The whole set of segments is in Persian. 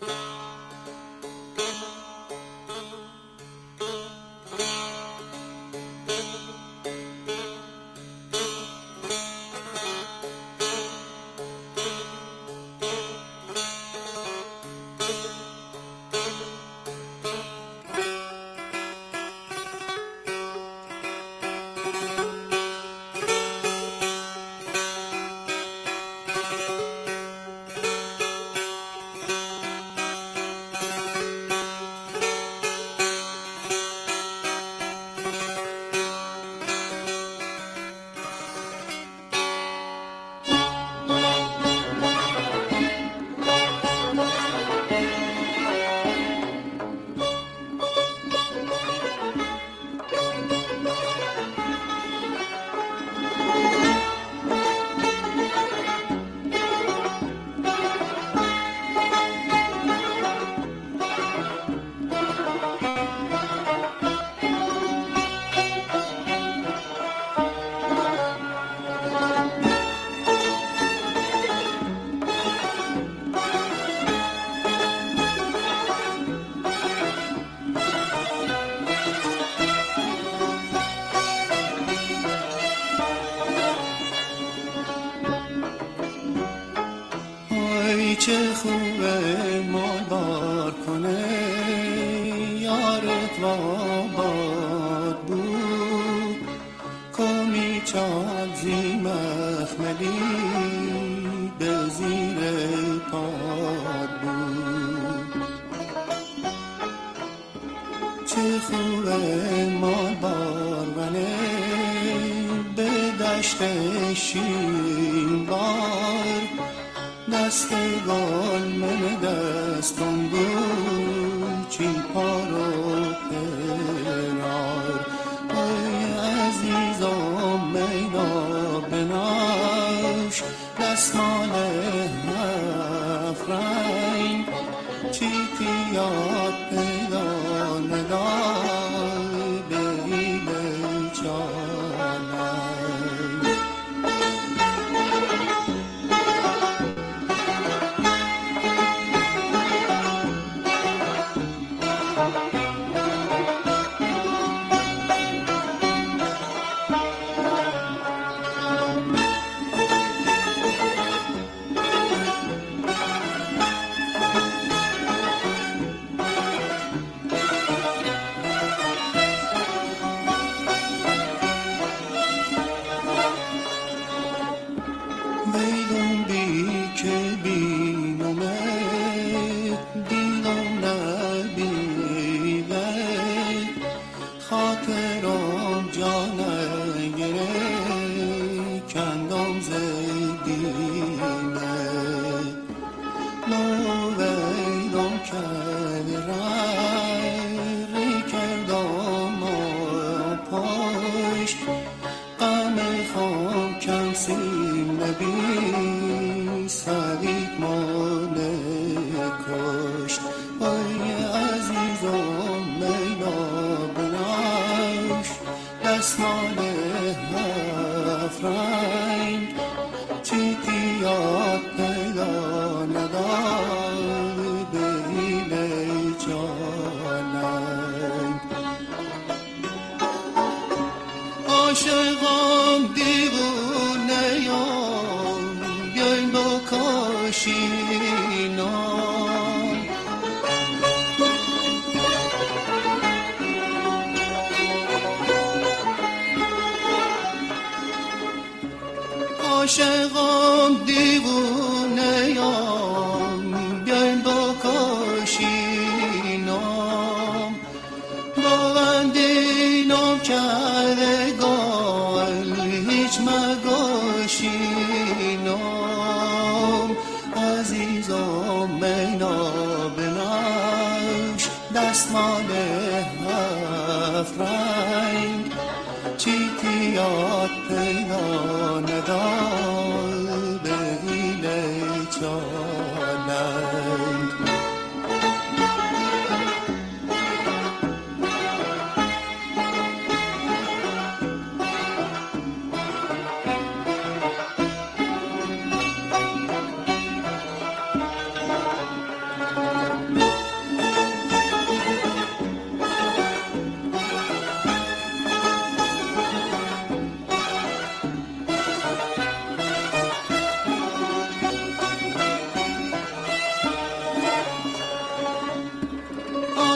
چه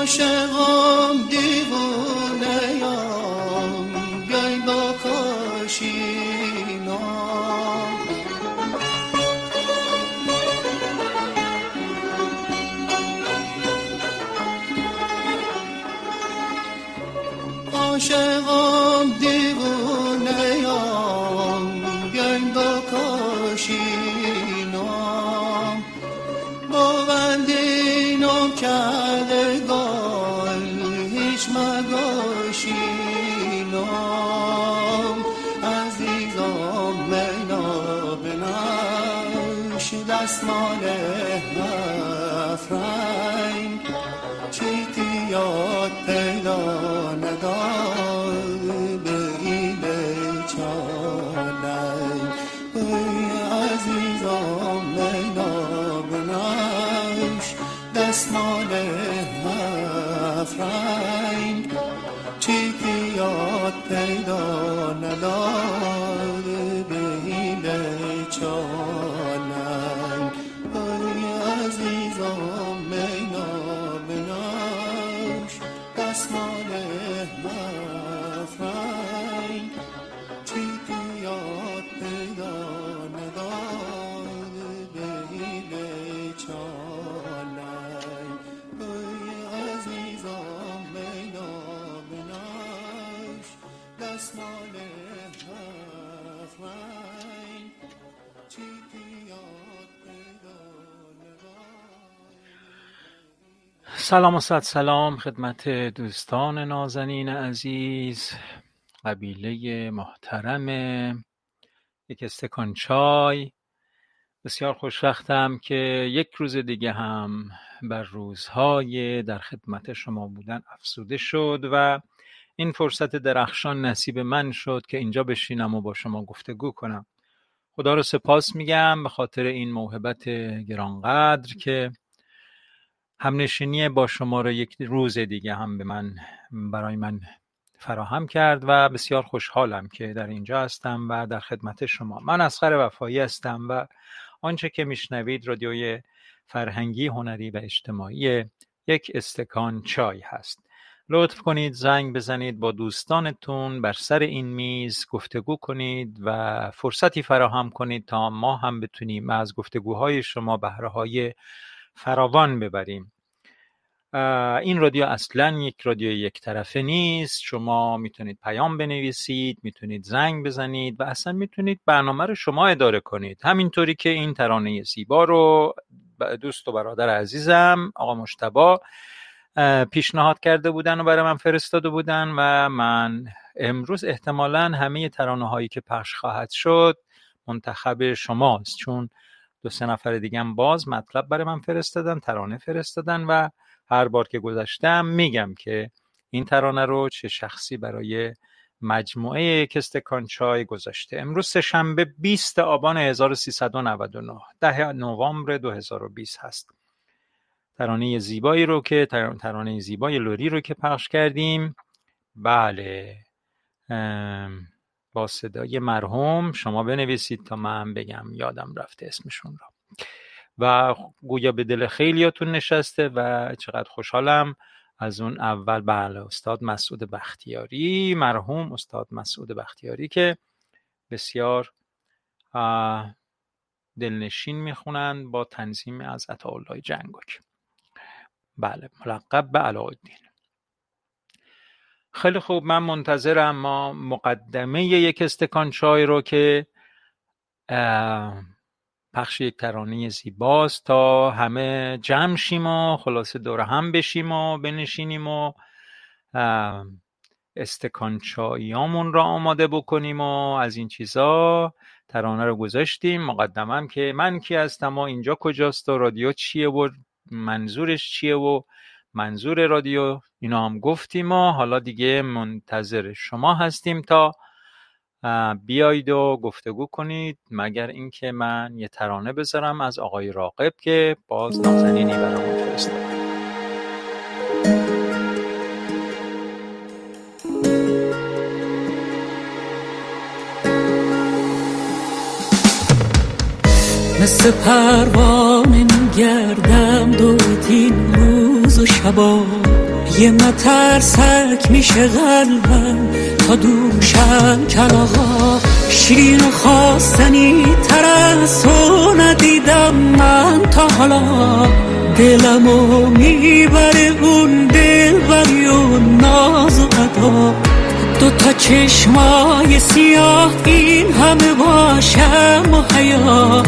دستمال سلام و صد سلام خدمت دوستان نازنین عزیز قبیله محترم یک استکان چای. بسیار خوشوقتم که یک روز دیگه هم بر روزهای در خدمت شما بودن افزوده شد و این فرصت درخشان نصیب من شد که اینجا بشینم و با شما گفتگو کنم. خدا رو سپاس میگم به خاطر این موهبت گرانقدر که همنشینی با شما را یک روز دیگه هم به من برای من فراهم کرد و بسیار خوشحالم که در اینجا هستم و در خدمت شما. من اسخر وفایی هستم و آنچه که میشنوید رادیوی فرهنگی هنری و اجتماعی یک استکان چای هست. لطف کنید زنگ بزنید با دوستانتون بر سر این میز گفتگو کنید و فرصتی فراهم کنید تا ما هم بتونیم از گفتگوهای شما بهره فراوان ببریم. این رادیو اصلا یک رادیو یک طرفه نیست. شما می‌تونید پیام بنویسید می‌تونید زنگ بزنید و اصلا می‌تونید برنامه رو شما اداره کنید. همینطوری که این ترانه زیبا رو دوست و برادر عزیزم آقا مشتبا پیشنهاد کرده بودن و برای من فرستاده بودن و من امروز احتمالا همه ترانه هایی که پخش خواهد شد منتخب شماست. چون دو سه نفر دیگه هم باز مطلب برای من فرستادن ترانه فرستادن و هر بار که گذشتم میگم که این ترانه رو چه شخصی برای مجموعه یک استکان چای گذاشته. امروز سهشنبه 20 آبان 1399 ده نوامبر 2020 هست. ترانه زیبایی رو که ترانه زیبای لوری رو که پخش کردیم. بله. صدای مرحوم شما بنویسید تا من بگم یادم رفته اسمشون را و گویا به دل خیلیاتون نشسته و چقدر خوشحالم. از اون اول بله استاد مسعود بختیاری مرحوم استاد مسعود بختیاری که بسیار دلنشین می‌خونند با تنظیم از عطاالله جنگک بله ملقب به علاءالدین. خیلی خوب من منتظرم ما مقدمه یک استکان چای رو که پخش یک ترانه زیباست تا همه جمع شیم و خلاصه دور هم بشیم و بنشینیم و استکان چاییامون را آماده بکنیم و از این چیزا ترانه رو گذاشتیم. مقدمم که من کی هستم و اینجا کجاست و رادیو چیه و منظورش چیه و منظور رادیو اینا هم گفتیم و حالا دیگه منتظر شما هستیم تا بیایید و گفتگو کنید. مگر اینکه من یه ترانه بذارم از آقای راقب که باز نازنینی برامون فرستاد. مثل پروانه میگردم روز و شبا یه مترسک میشه قلبم تا دوشم کلاها شیرین و خواستنی تر از تو ندیدم من تا حالا. دلمو می‌بره اون دل بری و ناز و عدا دو تا چشمای سیاه این همه باشم و حیا.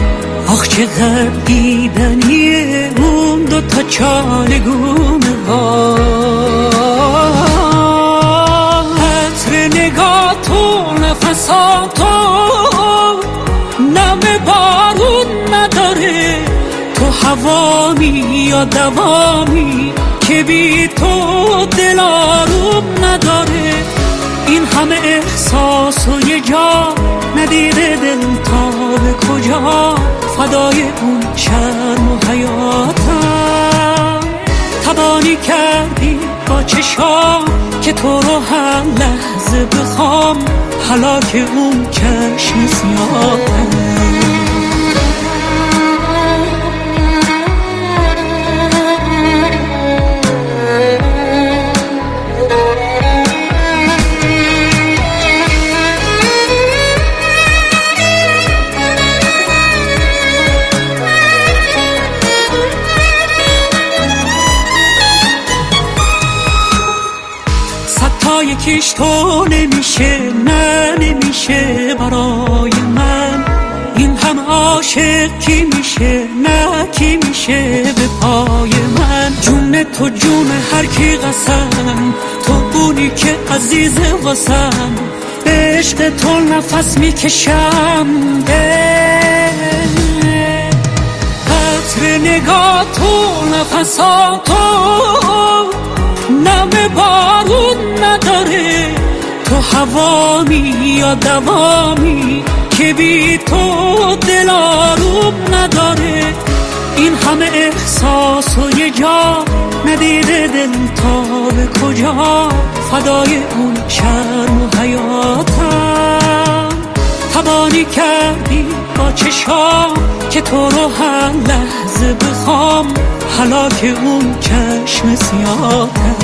آخ چقدر دیدنیه اون دو تا چالگونه ها. عطر نگاه تو تو هوامی یا دوامی که بی تو دلاروم نداره. این همه احساس و یه جا ندیده دل تا به کجا. فدای اون شرم و حیاتم. تبانی کردی با چشام که تو رو هر لحظه بخوام. حالا اون چشم سیاهم یکیش تو نمیشه نه نمیشه برای من. این هم عاشق کی میشه نه کی میشه به پای من. جون تو جون هر کی قسم تو بونی که عزیز واسم. به عشق تو نفس می‌کشم عطر نگاه تو نفساتو. نم بارون نداره. تو هوامی یا دوامی که بی تو دلاروم نداره. این همه احساس و یه جا ندیده دل تا به کجا. فدای اون شرم و حیاتم. تبانی کردی با چشام که تو رو هر لحظه بخوام. حالا که اون چشم سیاهه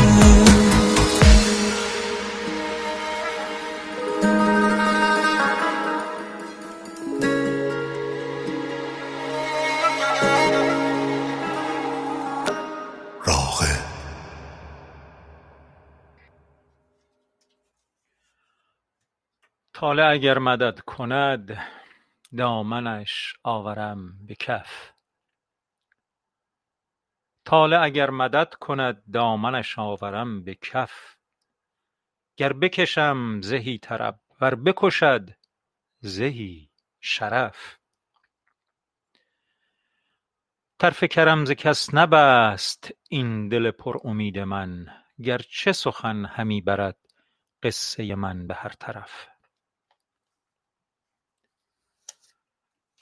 طالع اگر مدد کند دامنش آورم به کف. طالع اگر مدد کند دامنش آورم به کف. گر بکشم زهی طرب. ور بکشد زهی شرف. طرف کرم ز کس نبست این دل پر امید من گرچه سخن همی برد قصه من به هر طرف.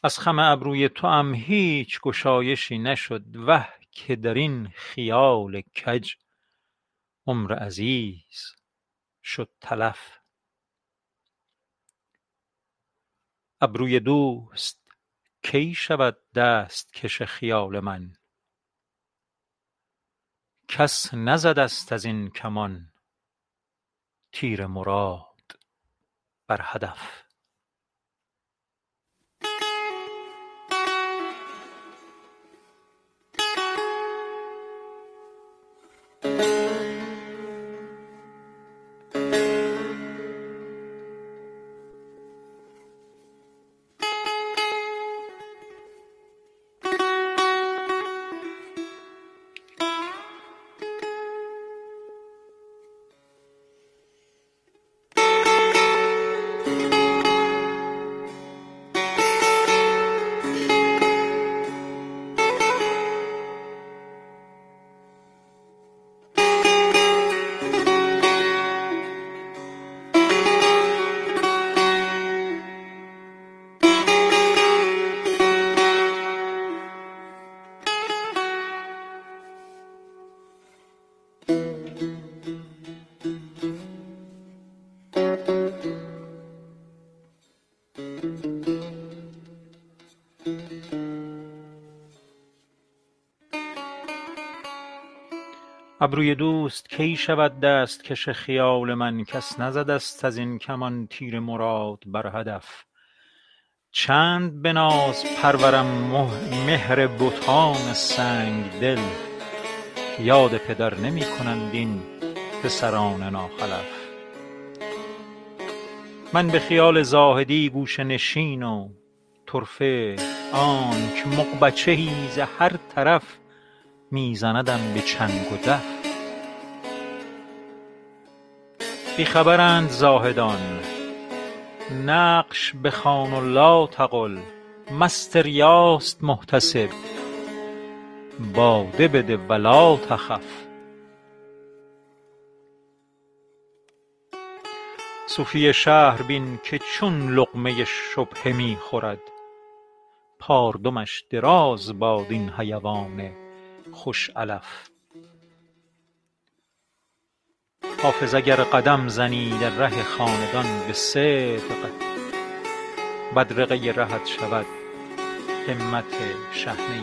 از خم ابروی توام هیچ گشایشی نشد وه که درین خیال کج. عمر عزیز شد تلف. ابروی دوست کی شود دستکش خیال من؟ کس نزدست ازین کمان تیر مراد بر هدف. ابروی دوست کی شود دست کش خیال من؟ کس نزدست از این کمان تیر مراد بر هدف. چند بناز پرورم مهر بتان سنگ دل. یاد پدر نمی کنند این پسران ناخلف. من به خیال زاهدی گوشه نشین و طرفه آنک مغبچه ز هر طرف می زندم به چنگ و دف. بی خبرند زاهدان. نقش بخوان و لا تقل مست ریاست محتسب. باده بده و لا تخف. صوفی شهر بین که چون لقمه شبهه می خورد. پاردمش دراز باد این حیوان خوش علف. حافظ اگر قدم زنی در ره خاندان به صدق بدرقه رهت شود همت شحنه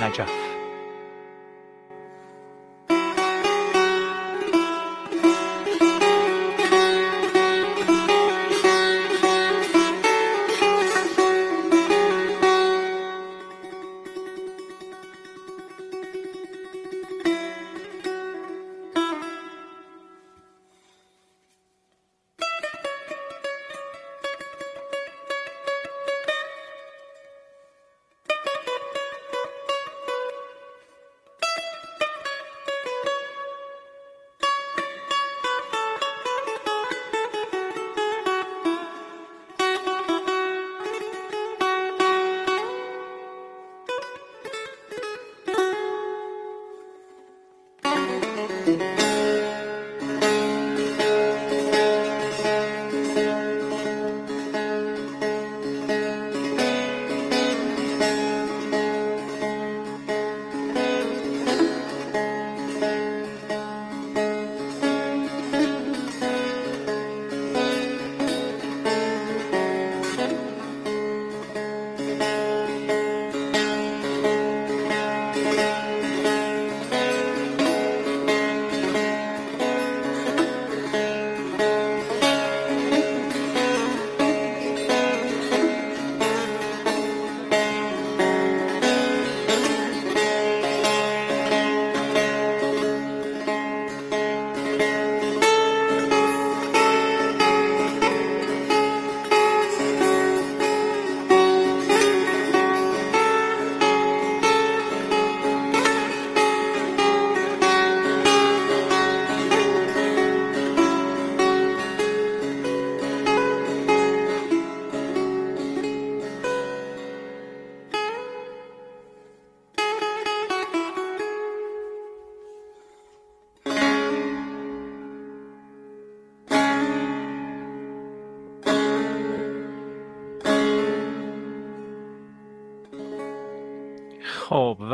نجف.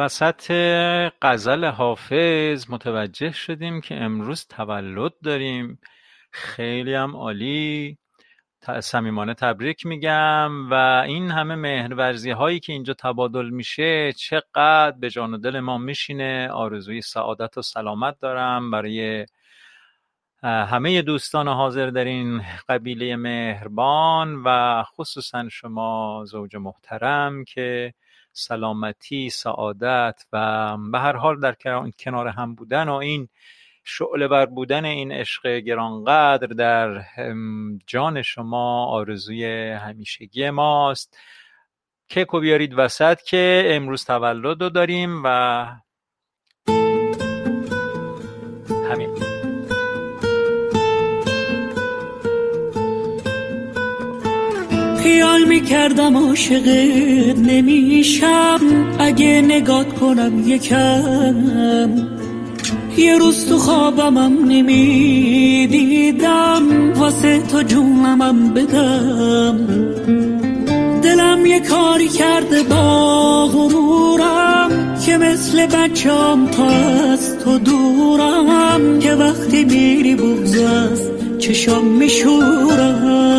وسط غزل حافظ متوجه شدیم که امروز تولد داریم. خیلی هم عالی. صمیمانه تبریک میگم و این همه مهرورزی هایی که اینجا تبادل میشه چقدر به جان و دل ما میشینه. آرزوی سعادت و سلامت دارم. برای همه دوستان حاضر در این قبیله مهربان و خصوصا شما زوج محترم که سلامتی سعادت و به هر حال در کنار هم بودن و این شعله بر بودن این عشق گرانقدر در جان شما آرزوی همیشگی ماست. کیکو بیارید وسط که امروز تولد رو داریم و خیال می‌کردم عاشقت نمیشم. اگه نگات کنم یکم یه روز تو نمی‌دیدم. واسه تو جونمم بدم. دلم یه کاری کرده با غرورم که مثل بچم تا از تو دورم. که وقتی میری بغز از چشام میشورم.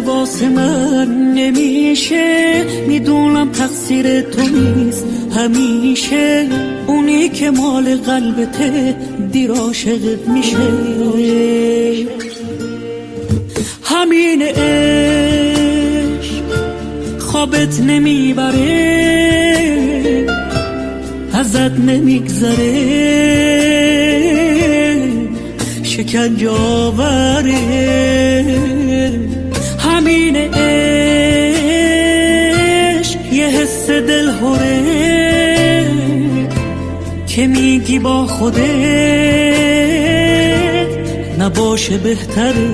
واسه من نمیشه. می‌دونم تقصیر تو نیست همیشه. اونی که مال قلبته دیر عاشقت میشه. همین عشق خوابت نمی‌بره. ازت نمیگذره. شکنج آوره. همین عشق یه حس دلهوره که میگی با خودت نباشه بهتره.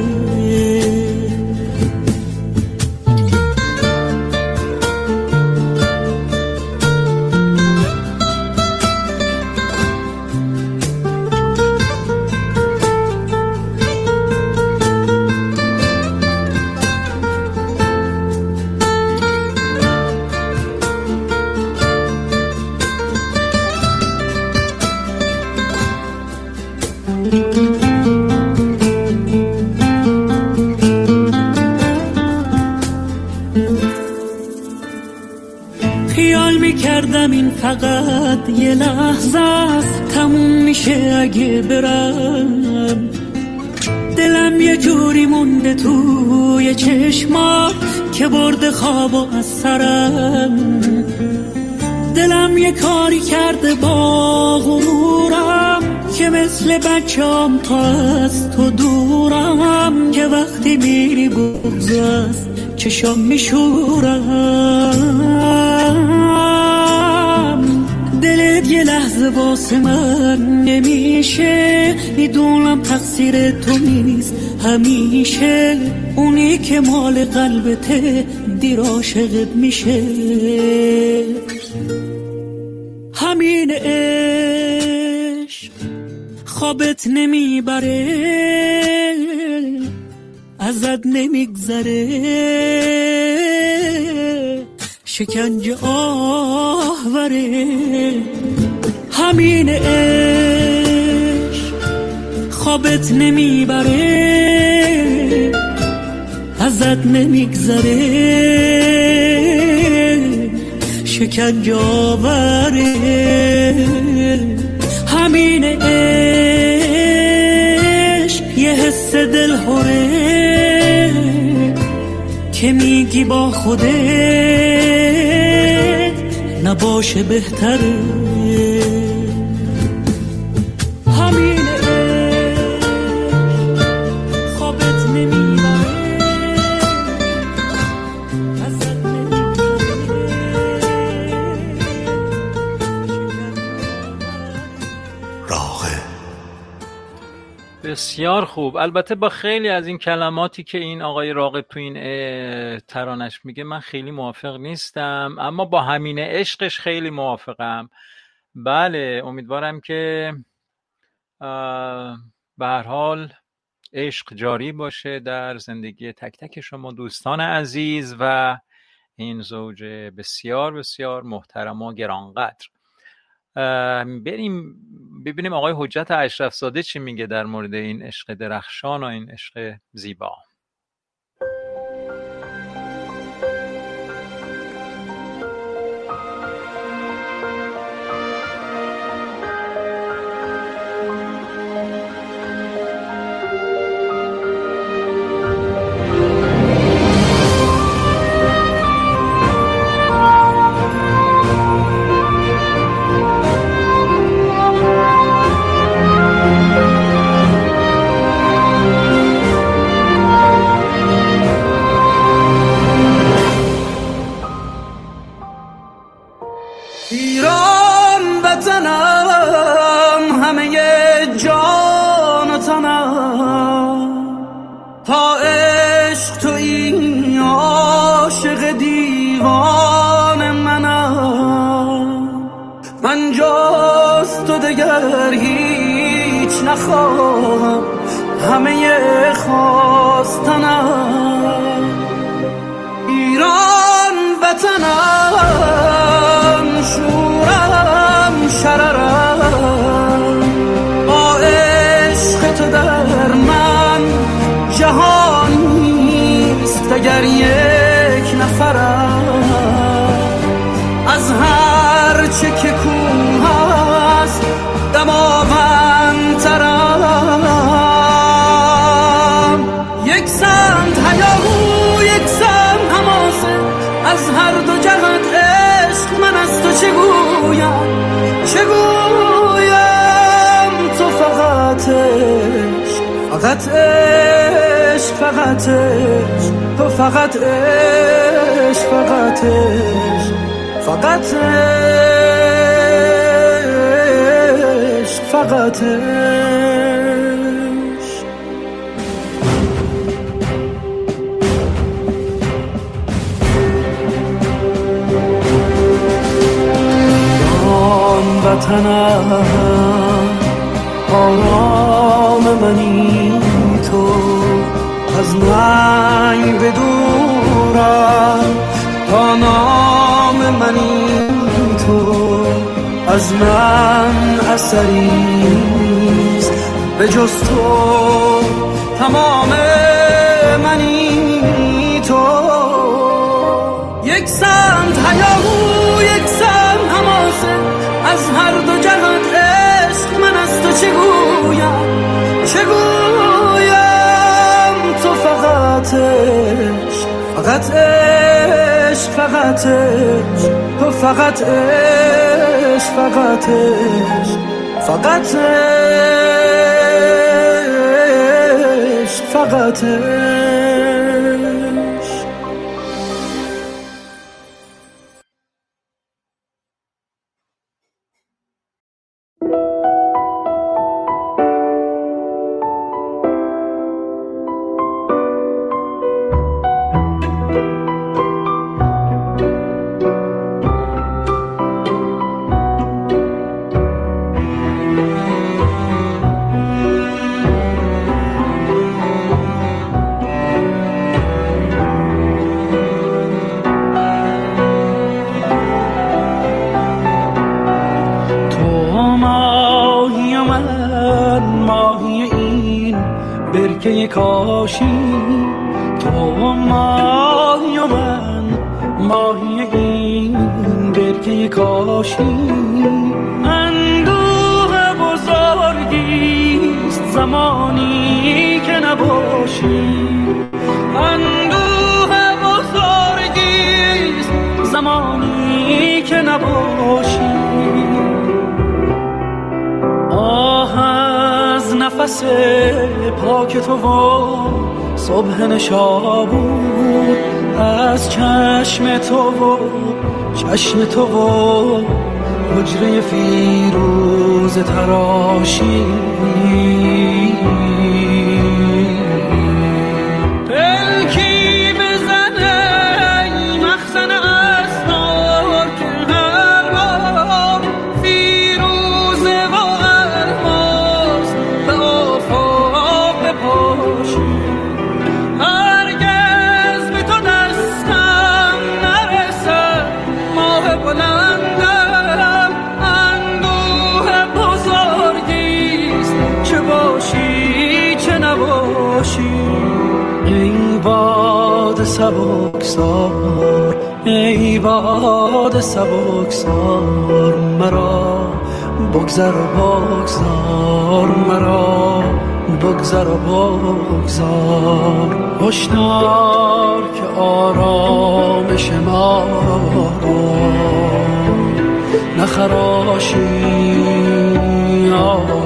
لحظه است تموم میشه اگه برم. دلم یه جوری مونده توی چشمات که برده خواب و از سرم. دلم یه کاری کرده با غرورم که مثل بچم تا از تو دورم. که وقتی میری بغز است چشم میشورم. دلت یه لحظه واسه من نمیشه. می‌دونم تقصیر تو نیست همیشه. اونی که مال قلبته دیر عاشقت میشه. همین عشق خوابت نمی‌بره ازت نمیگذره. شکنجه آهوره همین عشق خوابت نمی‌بره. ازت نمیگذره. شکنجه آوره. همین عشق یه حس دلهوره. که میگی با خودت نباشه بهتره بسیار خوب. البته با خیلی از این کلماتی که این آقای راقب تو این ترانش میگه من خیلی موافق نیستم اما با همین عشقش خیلی موافقم. بله امیدوارم که به هر حال عشق جاری باشه در زندگی تک تک شما دوستان عزیز و این زوج بسیار بسیار محترم و گرانقدر. بریم ببینیم آقای حجت اشرف زاده چی میگه در مورد این عشق درخشان و این عشق زیبا. نخواهم همه خواستنم. ایران وطنم شورم شررم. با عشق تو در من جهان نیست اگر یک نفرم. فقط عشق فقط عشق تو فقط عشق فقط عشق فقط عشق فقط آن وطنم آرام منی. ننگ بدورم تا نام منی تو از من اثریست به جز تو تمام منی تو. یک سمت هیاهو یک سمت هماسه از هر دو جهت عشق من از تو چه گویم فقط عشق فقط عشق. تو فقط عشق فقط عشق. فقط عشق فقط عشق. ماهی من ماهی این برکه کاشی. اندوه بزرگیست زمانی که نباشی. اندوه بزرگیست زمانی که نباشی. آه از نفس پاک تو و صبح نشابود از چشم تو و چشم تو و حجره فیروز تراشی. سبکسار مرا. بگذر بگذار مرا. بگذر بگذار. هشدار که آرامش ما را. نخراشی آه.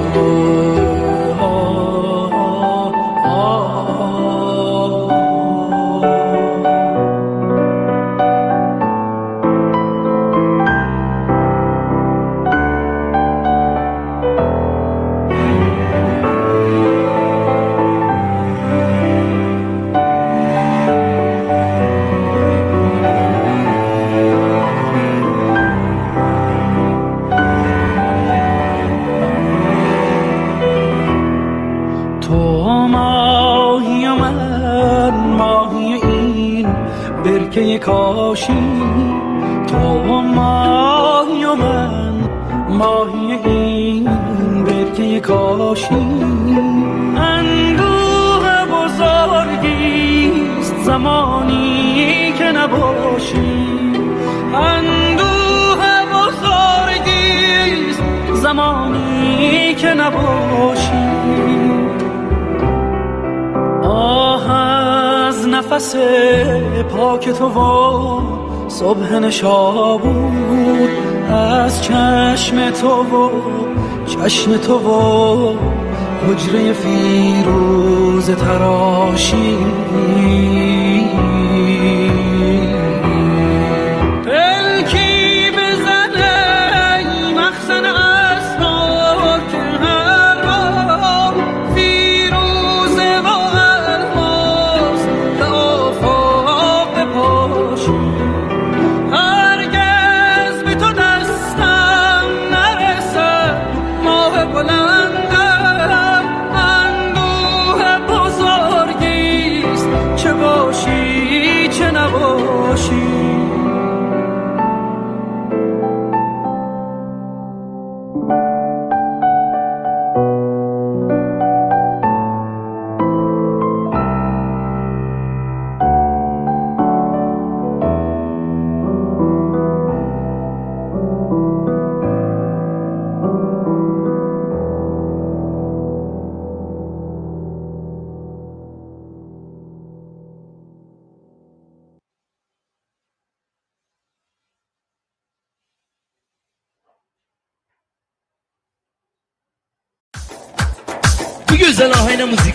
کاشی. اندوه بزرگیست زمانی نباشی. اندوه بزرگیست زمانی که نباشی. آه از نفس پاک تو و صبح نشابود از چشم تو و چشم تو و حجره فیروز تراشی.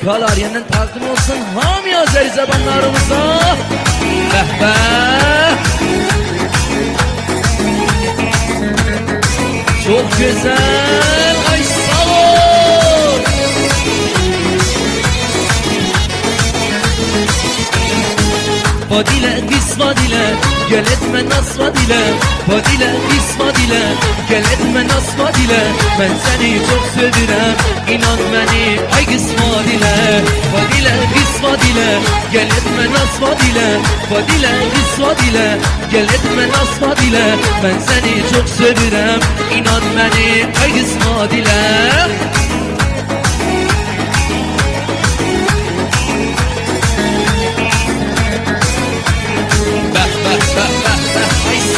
Galarya'nın takdim olsun hami Azeri zabanlarımıza. Behbe. Çok güzel. Ay sağ ol. Vadile biz vadile Gel etme asma dile Fadile isma dile. Gel etme asma dile Ben seni çok sevirem. İnan beni ay kısma dile. Fadile isma dile Gel etme asma dile. Fadile isma dile Gel etme asma dile. Ben seni çok sevirem. İnan beni ay kısma dile.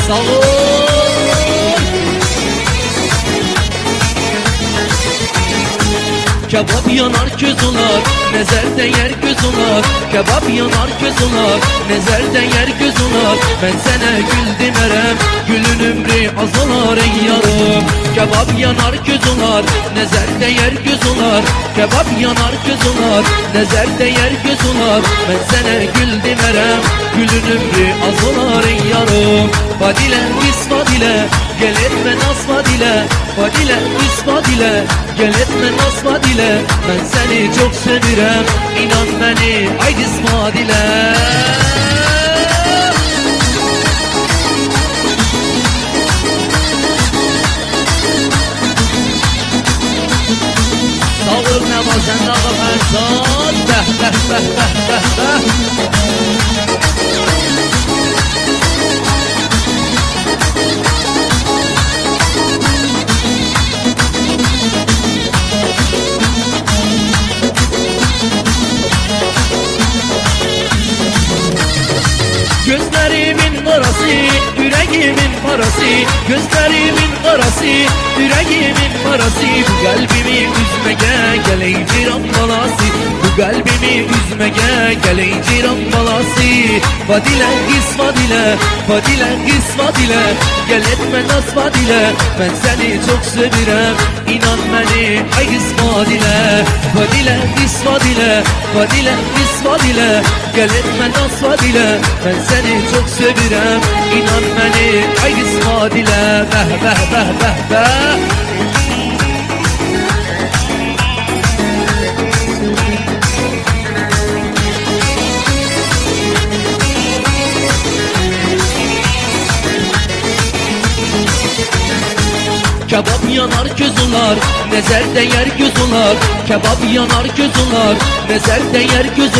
Salve! Kebap yanar göz olar, nezerden yer göz olar. Kebap yanar göz olar, nezerden yer göz olar. Ben sana gül demerem, gülün ömrü az olar ey yarım. Kebap yanar göz olar, nezerden yer göz olar. Kebap yanar göz olar, nezerden yer göz olar. Ben sana gül demerem, gülün ömrü az olar ey yarım. Fadile, biz fadile, gel etme nas fadile Fadile, biz fadile, gel etme nas fadile Ben seni çok sevirem inan beni ay kızma dile Sağ ol Namazen Ağa Ferzad Beh beh beh beh beh beh Music yüreğimin parası Gözlerimin karası, yüreğimin parası. Bu kalbimi üzmeye gel ciran balası Bu kalbimi üzmeye gel ciran balası Fadile kız fadile, fadile kız fadile Gel etme naz fadile, ben seni çok sevirem. İnan beni ay kız fadile Fadile kız fadile, fadile kız fadile Gel etme naz fadile, ben seni çok sevirem. İnan beni الغادي عيس غادي لا به به به به به Kebap yanar közünar Nezer değer göz olar Kebap yanar göz olar Nezer değer göz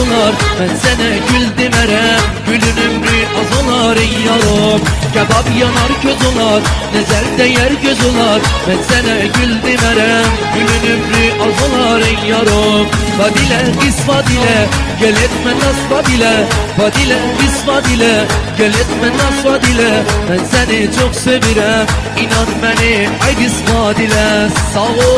Ben sene gül demerem Gülün ömrü az olar ey yarom Kebap yanar göz olar Nezer değer göz Ben sene gül demerem Gülün ömrü az olar ey yarom Vadile kız vadile Gel etme nas vadile Vadile kız vadile Gel etme nas vadile Ben seni çok sevirem İnan beni ay kız vadile Sağ ol.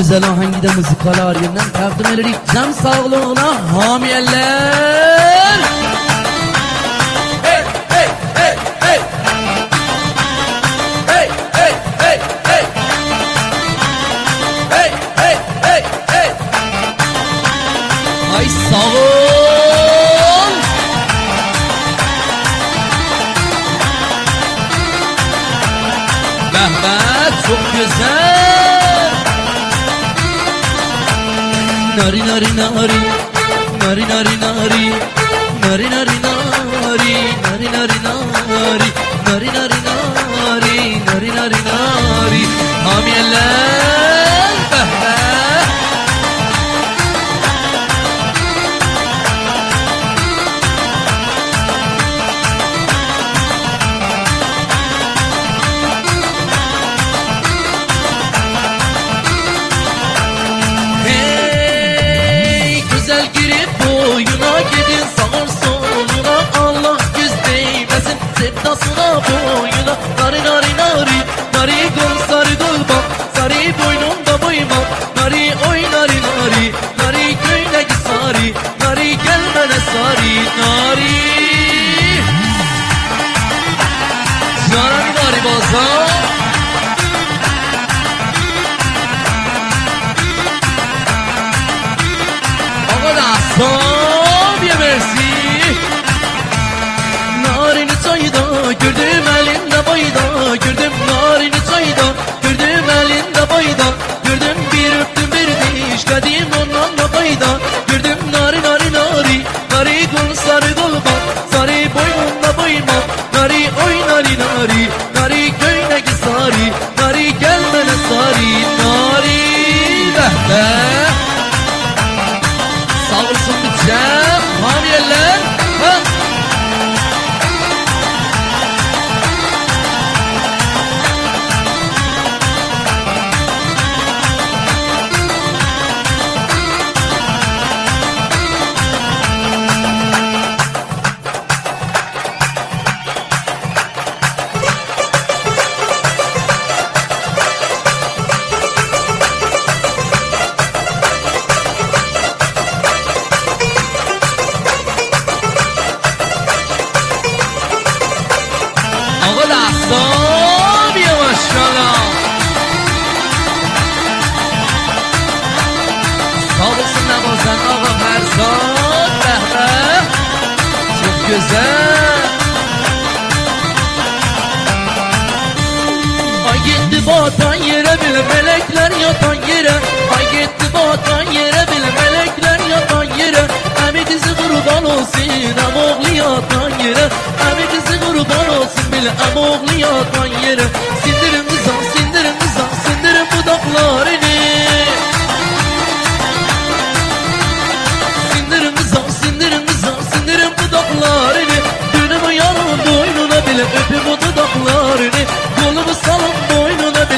güzel ahengide müzikalar yerinden takdim ederek cem sağlığına hamiyeler. Hey, hey, hey, hey. Hey, hey, hey, hey. Hey, hey, hey, hey. Ay sağ çok güzel. நரி நரி நாரி. நரி நரி நாரி. நரி நரி நாரி. நரி நரி நாரி. நரி நரி قبول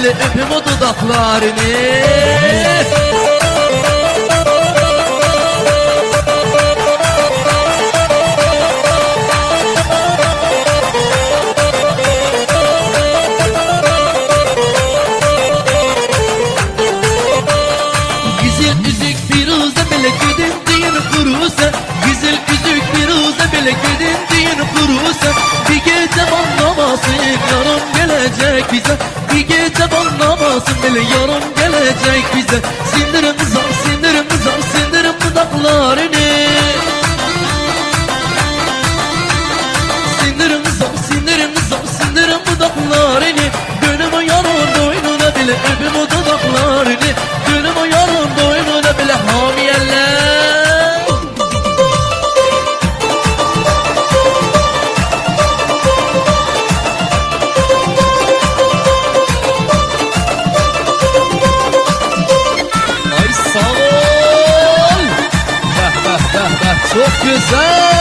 Gel öpüm o dudaklarını. Güzel bir uza bile güdüm diyen kurusa. Güzel üzük bir uza bile güdüm diyen kurusa. Bir gece anlamasın yarım gelecek bize olsun biliyorum gelecek bize. Sindirim zar sindirim zar sindirim dudaklarını. Sindirim zar sindirim zar sindirim dudaklarını. Dönüm yar orada bile öpüm o dudaklarını. Dönüm güzel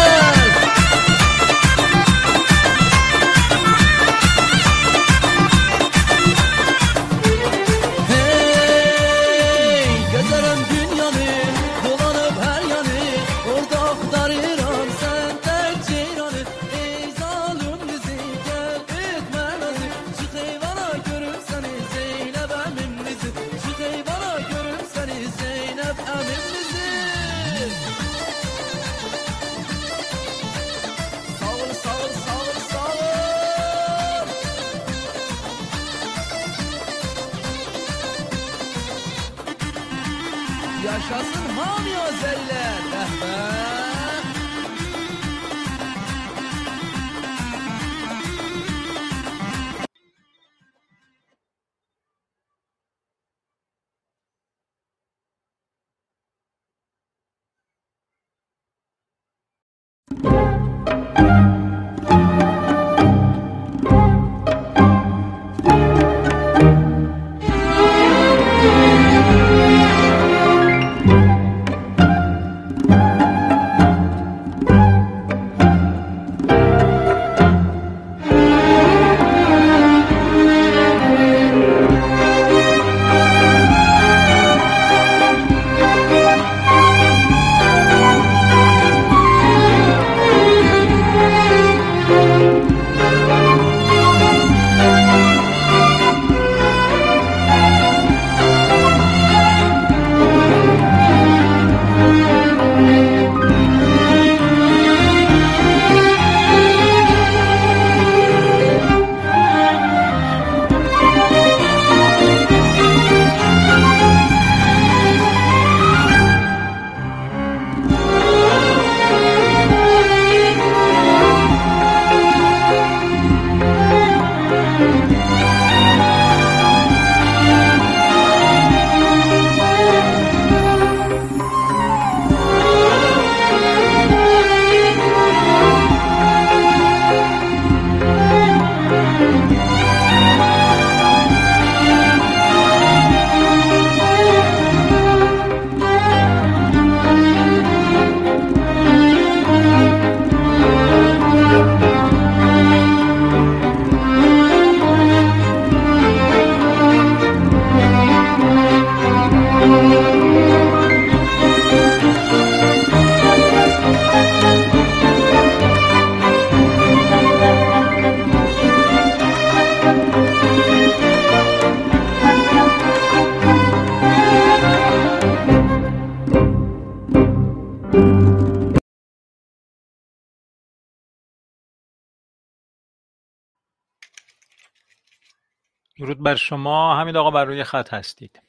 شما همین آقا بر روی خط هستید.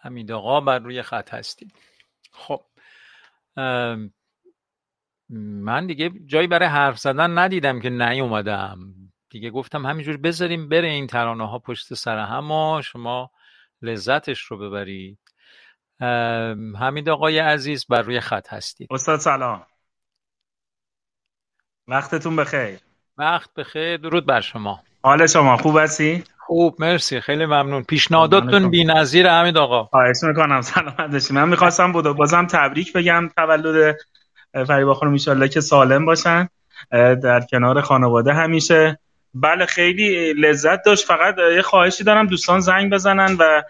حمید آقا بر روی خط هستید. خب من دیگه جایی برای حرف زدن ندیدم که نیومدم. دیگه گفتم همینجور بذاریم بره این ترانه ها پشت سر هم و شما لذتش رو ببرید. حمید آقای عزیز بر روی خط هستید. استاد سلام. وقتتون بخیر. وقت بخیر. درود بر شما. حال شما خوب هستی؟ خوب مرسی. خیلی ممنون. پیشنهاداتتون بی‌نظیر حمید آقا. خواهش می‌کنم. سلامت باشی. من می‌خواستم بود بازم تبریک بگم تولد فریبا خانم ان که سالم باشن. در کنار خانواده همیشه. بله خیلی لذت داشت. فقط یه خواهشی دارم. دوستان زنگ بزنن و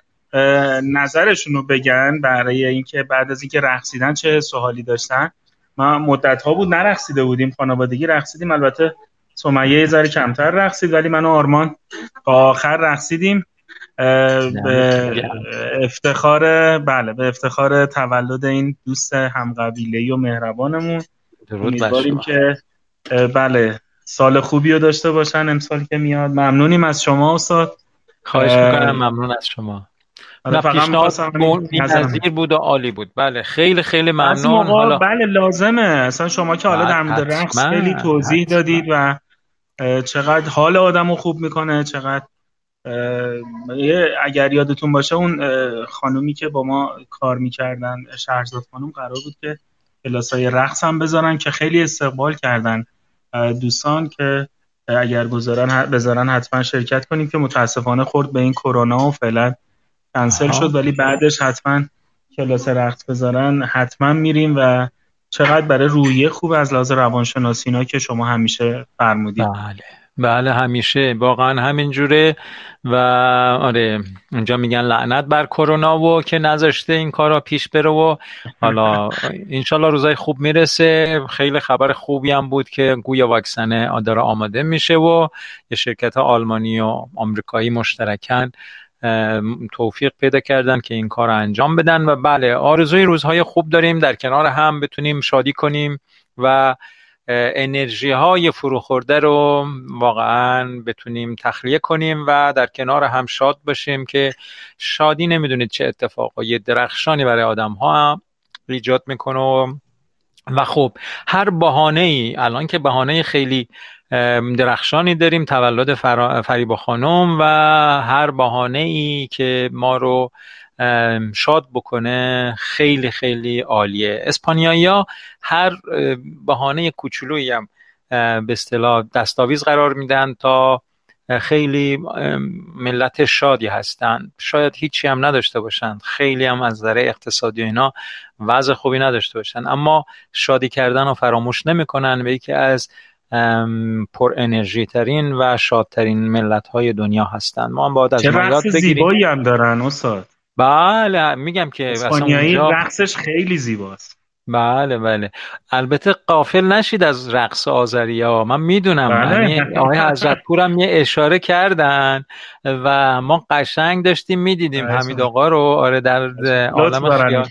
نظرشون رو بگن برای اینکه بعد از اینکه رقصیدن چه سوالی داشتن. ما مدت ها بود نرقصیده بودیم. خانوادگی رقصیدیم. البته سمیه یه ذره کمتر رقصید ولی من و آرمان آخر رقصیدیم. به افتخار بله به افتخار تولد این دوست همقبیله و مهربانمون. امیدواریم که بله سال خوبی رو داشته باشن امسال که میاد. ممنونیم از شما استاد. خواهش می‌کنم ممنون از شما. آره نظیر بود و عالی بود. بله خیلی خیلی ممنون. حالا بله لازمه. اصلا شما که حالا در مورد رقص خیلی توضیح دادید و چقدر حال آدم رو خوب می‌کنه چقدر اگر یادتون باشه اون خانومی که با ما کار می‌کردن شهرزاد خانم قرار بود که کلاسای رقص هم بذارن که خیلی استقبال کردن دوستان که اگر گذارن بذارن حتما شرکت کنیم که متاسفانه خورد به این کرونا و فعلا کنسل شد ولی بعدش حتما کلاس رقص بذارن حتما میریم و چقدر برای رویه خوب از لحاظ روانشناسی اینا که شما همیشه فرمودید. بله. بله همیشه. واقعا همینجوره و آره اونجا میگن لعنت بر کرونا و که نذاشته این کارا پیش بره و حالا انشالله روزای خوب می‌رسه. خیلی خبر خوبی هم بود که گویا واکسن داره آماده میشه و یه شرکت آلمانی و آمریکایی مشترکن توفیق پیدا کردن که این کار انجام بدن و بله آرزوی روزهای خوب داریم در کنار هم بتونیم شادی کنیم و انرژی های فروخورده رو واقعا بتونیم تخلیه کنیم و در کنار هم شاد باشیم که شادی نمی‌دونید چه اتفاقی درخشانی برای آدم ها ایجاد می‌کنه و خب هر بهانه ای الان که بهانه خیلی درخشانی داریم تولد فریبا خانم و هر بهانه ای که ما رو شاد بکنه خیلی خیلی عالیه. اسپانیایی ها هر بهانه کوچولویی هم به اصطلاح دستاویز قرار میدن تا خیلی ملت شادی هستن. شاید هیچی هم نداشته باشند. خیلی هم از نظر اقتصادی و اینا وضع خوبی نداشته باشن اما شادی کردن رو فراموش نمی‌کنن. و یکی از پر انرژی ترین و شادترین ملت های دنیا هستند. ما هم باید از چه رقص زیبایی هم دارن استاد. بله میگم که اسپانیایی رقصش خیلی زیباست. بله بله. البته قافل نشید از رقص آذری ها من می‌دونم. بله. یعنی آقای حضرت پورم یه اشاره کردن و ما قشنگ داشتیم می‌دیدیم حمید آقا رو. آره در عالم خیال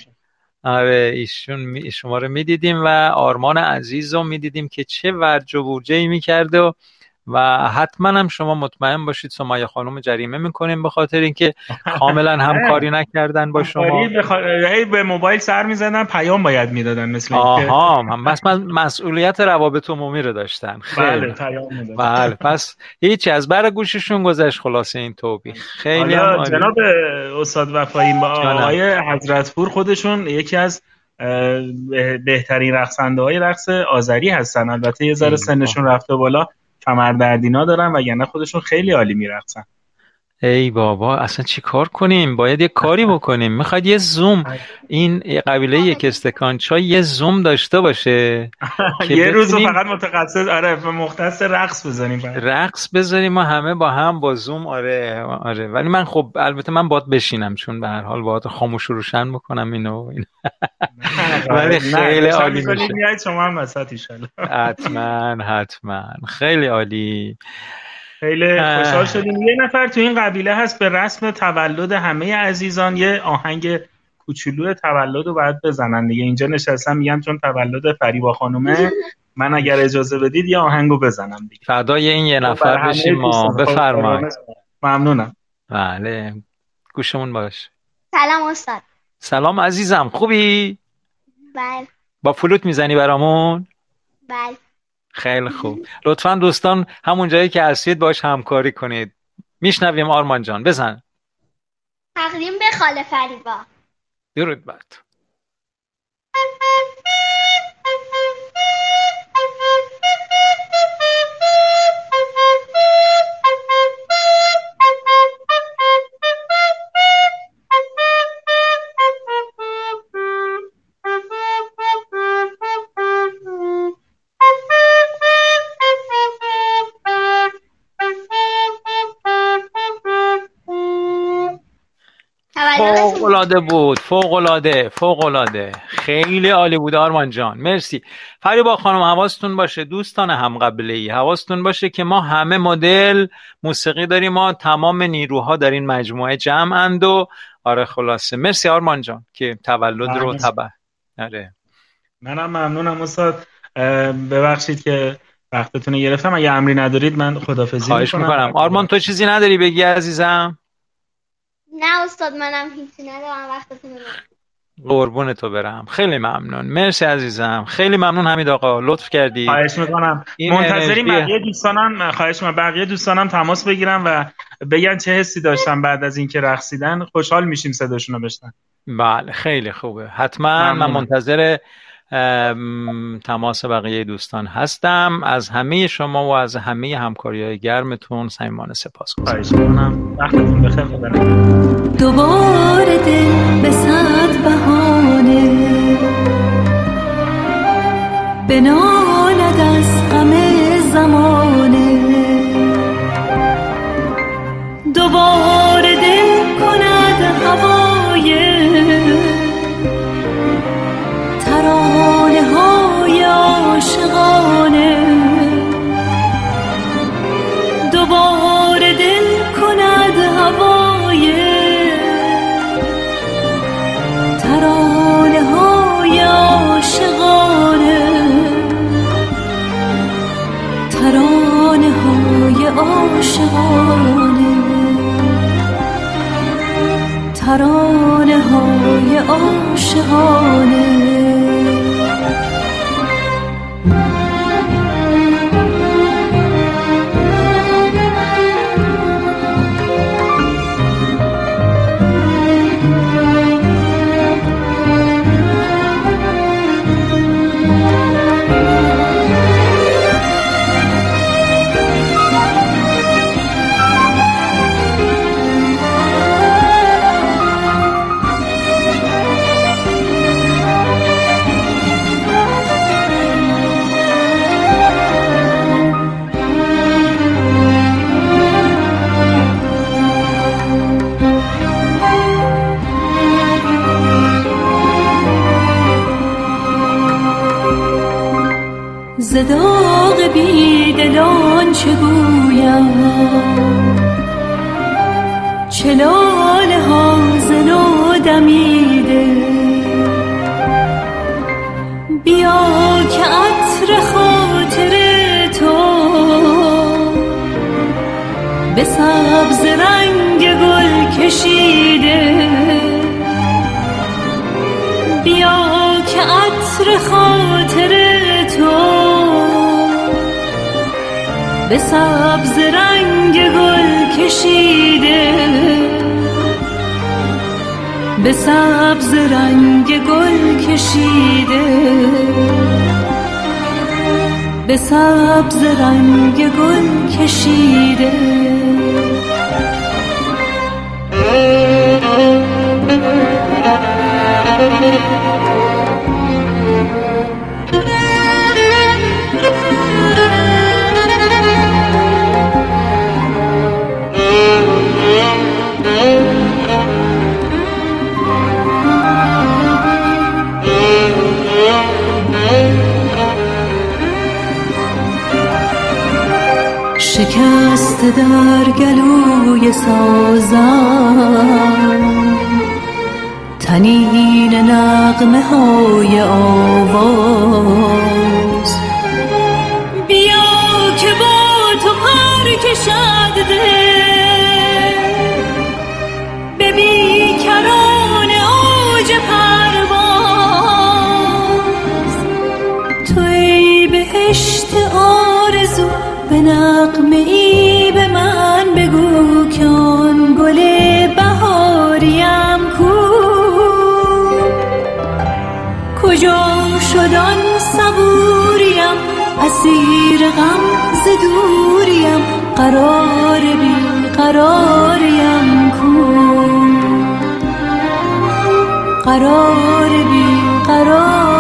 آره ایشون شما رو می‌دیدیم و آرمان عزیز رو می‌دیدیم که چه ورج و بورجه ای می‌کرده و و حتما هم شما مطمئن باشید سمایه خانم جریمه می‌کنیم به خاطر اینکه کاملا همکاری نکردن با شما. به موبایل سر می‌زدن پیام باید می‌دادن مثل آها بس من مسئولیت روابط عمومی رو داشتن. بله پیام می‌دادن. بله پس هیچی از بر گوششون گذشت خلاصه این توبیخ خیلی جناب استاد وفایی آقای حضرت پور خودشون یکی از بهترین رقصنده های رقص آذری هستن. البته یه ذره سنشون رفته بالا. کمردردینا دارن و یعنی خودشون خیلی عالی میرقصن. ای بابا اصلا چی کار کنیم؟ باید یه کاری بکنیم. می‌خواد یه زوم. این قبیله یک استکان چای یه زوم داشته باشه. یه روز فقط متخصص آره مختص رقص بزنیم رقص بذاریم ما همه با هم با زوم آره آره. ولی من خب البته من باید بشینم چون به هر حال باید خاموش روشن بکنم اینو. این. ولی خیلی عالی میشه. شما هم وسط حتما حتما. خیلی عالی. خیلی خوشحال شدیم. یه نفر تو این قبیله هست به رسم تولد همه عزیزان. یه آهنگ کوچولو تولد رو باید بزنن دیگه. اینجا نشستم میگم چون تولد فریبا خانومه. من اگر اجازه بدید یه آهنگو بزنم دیگه. فدای این یه نفر بشیم ما بفرمایید. ممنونم. بله. گوشمون باش. سلام استاد. سلام عزیزم. خوبی؟ بله. با فلوت می‌زنی برامون؟ بله. خیلی خوب. لطفا دوستان همون جایی که هستید باش همکاری کنید. میشنویم آرمان جان. بزن. تقدیم به خاله فریبا. درود بر العاده بود فوق العاده فوق العاده خیلی عالی بود آرمان جان. مرسی. فریبا خانم حواستون باشه. دوستان هم قبله ای حواستون باشه که ما همه مدل موسیقی داریم. ما تمام نیروها در این مجموعه جمع اند و آره خلاصه. مرسی آرمان جان که تولد رو تبع. آره. منم ممنونم استاد. ببخشید که وقتتون گرفتم. اگه امری ندارید من خدافظی خواهش می‌کنم. آرمان تو چیزی نداری بگی عزیزم؟ نه استاد منم هیچی ندارم وقتتون قربون تو برم. خیلی ممنون. مرسی عزیزم. خیلی ممنون حمید آقا. لطف کردی. خواهش می‌کنم. منتظریم بقیه دوستانم خواهش می‌کنم. بقیه دوستانم تماس بگیرم و بگن چه حسی داشتن بعد از اینکه رقصیدن. خوشحال میشیم صداشون رو بشنن بله خیلی خوبه. حتما من منتظر تماس بقیه دوستان هستم. از همه شما و از همه همکاری های گرمتون سمیمان سپاس کنم دوباره دل به صد بهانه. بنالد از غم زمانه. دوباره عاشقانه دوباره دل کند هوای ترانه های عاشقانه؟ ترانه های عاشقانه؟ ترانه های عاشقانه؟ زداغ بیدلان چه گویم؟ چلال حاضن و دمیده؟ بیا که عطر خاطر تو به سبز رنگ گل کشیده. بیا که عطر خاطر به سبز رنگ گل کشیده. به سبز رنگ گل کشیده. به سبز رنگ گل کشیده. در گلوی سازم. تنین نغمه های آواز. اسیر غم ز دوریم قرار بی قراریم کو قرار بی قراریم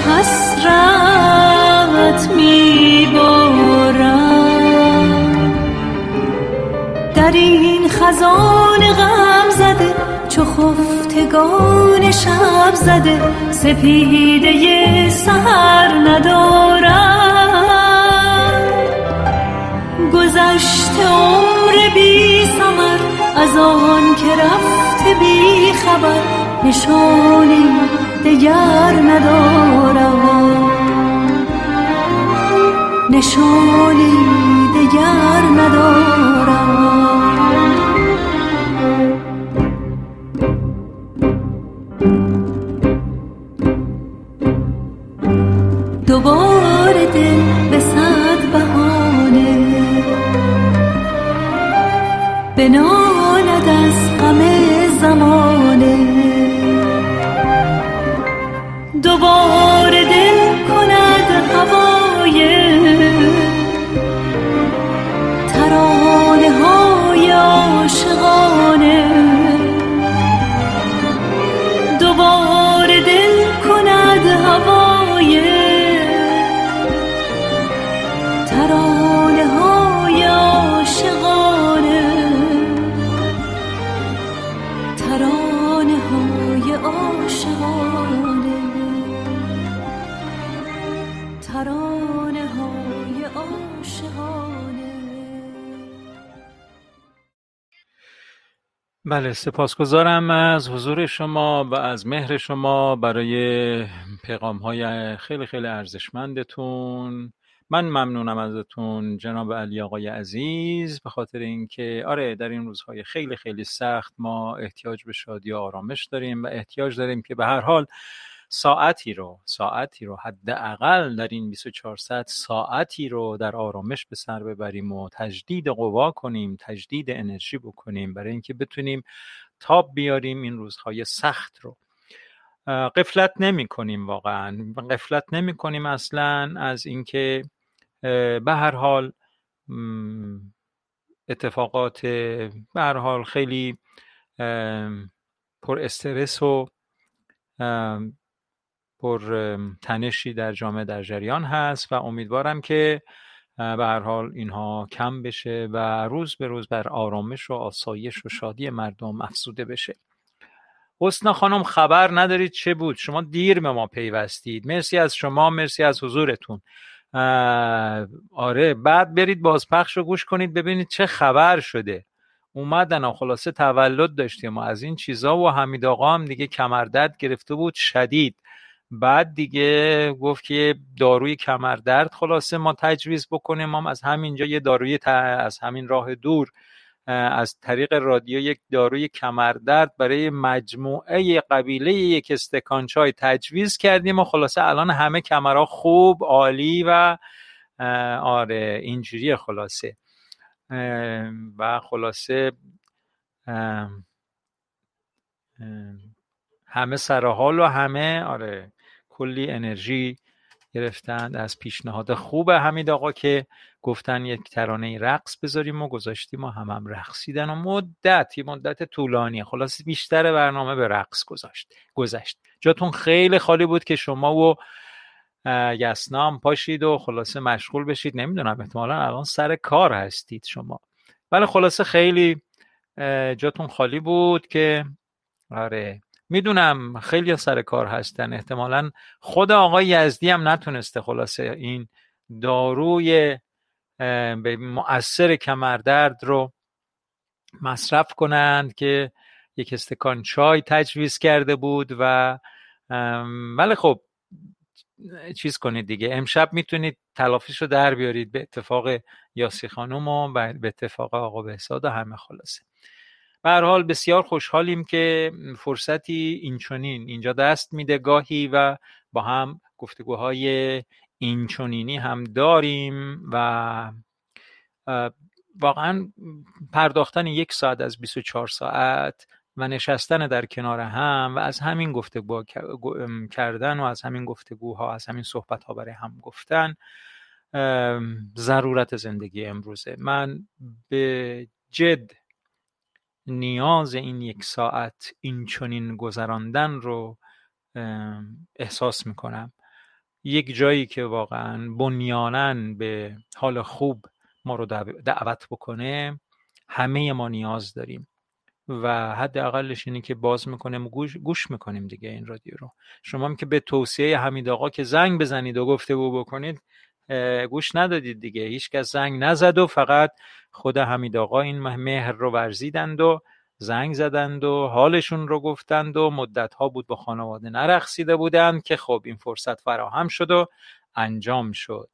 حسرت می میبارم. در این خزان غم زده چو خفتگان شب زده سپیده سهر ندارم. گذشت عمر بی سمر از آن که رفته بی خبر نشانی دگر ندارم. نشانی دگر ندارم. سپاسگزارم از حضور شما و از مهر شما برای پیغام های خیلی خیلی ارزشمندتون. من ممنونم ازتون جناب علی آقای عزیز به خاطر اینکه آره در این روزهای خیلی خیلی سخت ما احتیاج به شادی و آرامش داریم و احتیاج داریم که به هر حال ساعتی رو ساعتی رو حداقل در این 24 ساعت ساعتی رو در آرامش به سر ببریم و تجدید قوا کنیم تجدید انرژی بکنیم برای اینکه بتونیم تاب بیاریم این روزهای سخت رو. قفلت نمی کنیم واقعا. قفلت نمی کنیم اصلا از اینکه به هر حال اتفاقات به هر حال خیلی پر استرس و پر تنشی در جامعه در جریان هست و امیدوارم که به هر حال اینها کم بشه و روز به روز بر آرامش و آسایش و شادی مردم افزوده بشه. حسنا خانم خبر ندارید چه بود؟ شما دیر به ما پیوستید. مرسی از شما مرسی از حضورتون. آره بعد برید بازپخش رو گوش کنید ببینید چه خبر شده. اومدن خلاصه تولد داشتیم و از این چیزا و حمید آقا هم دیگه کمردرد گرفته بود شدید. بعد دیگه گفت که داروی کمردرد خلاصه ما تجویز بکنیم ما از همینجا یه داروی ت- از همین راه دور از طریق رادیو یک داروی کمردرد برای مجموعه قبیله یک استکان چای تجویز کردیم و خلاصه الان همه کمرها خوب عالی و آره اینجوریه خلاصه. و خلاصه همه سر حال و همه آره کلی انرژی گرفتند از پیشنهاد خوب حمید آقا که گفتن یک ترانه رقص بذاریم و گذاشتیم و هم هم رقصیدن و مدت یه مدت طولانی. خلاص بیشتر برنامه به رقص گذاشت گذشت. جاتون خیلی خالی بود که شما و اه، یسنا هم پاشید و خلاصه مشغول بشید. نمی‌دونم احتمالا الان سر کار هستید شما. ولی خلاصه خیلی جاتون خالی بود که آره می‌دونم خیلی سر کار هستن. احتمالا خود آقای یزدی هم نتونسته خلاصه این داروی به مؤثر کمردرد رو مصرف کنند که یک استکان چای تجویز کرده بود و ولی خب چیز کنید دیگه. امشب می‌تونید تلافیش رو در بیارید به اتفاق یاسی خانم و به اتفاق آقا بهزاد و همه خلاصه. به حال بسیار خوشحالیم که فرصتی اینچنین اینجا دست میده گاهی و با هم گفتگوهای اینچنینی هم داریم و واقعا پرداختن یک ساعت از 24 ساعت و نشستن در کنار هم و از همین گفتگو کردن و از همین گفتگوها از همین صحبت ها برای هم گفتن ضرورت زندگی امروزه. من به جد نیاز این یک ساعت این چنین گذراندن رو احساس می‌کنم. یک جایی که واقعا بنیانن به حال خوب ما رو دعو- دعوت بکنه همه ما نیاز داریم. و حداقلش اینه که باز می‌کنیم گوش, گوش می‌کنیم دیگه این رادیو رو. شما هم که به توصیه حمید آقا که زنگ بزنید و گفته بکنید گوش ندادید دیگه. هیچکس زنگ نزد و فقط خود حمید آقا این مهر رو ورزیدند و زنگ زدند و حالشون رو گفتند و مدت ها بود با خانواده نرخصیده بودند که خب این فرصت فراهم شد و انجام شد.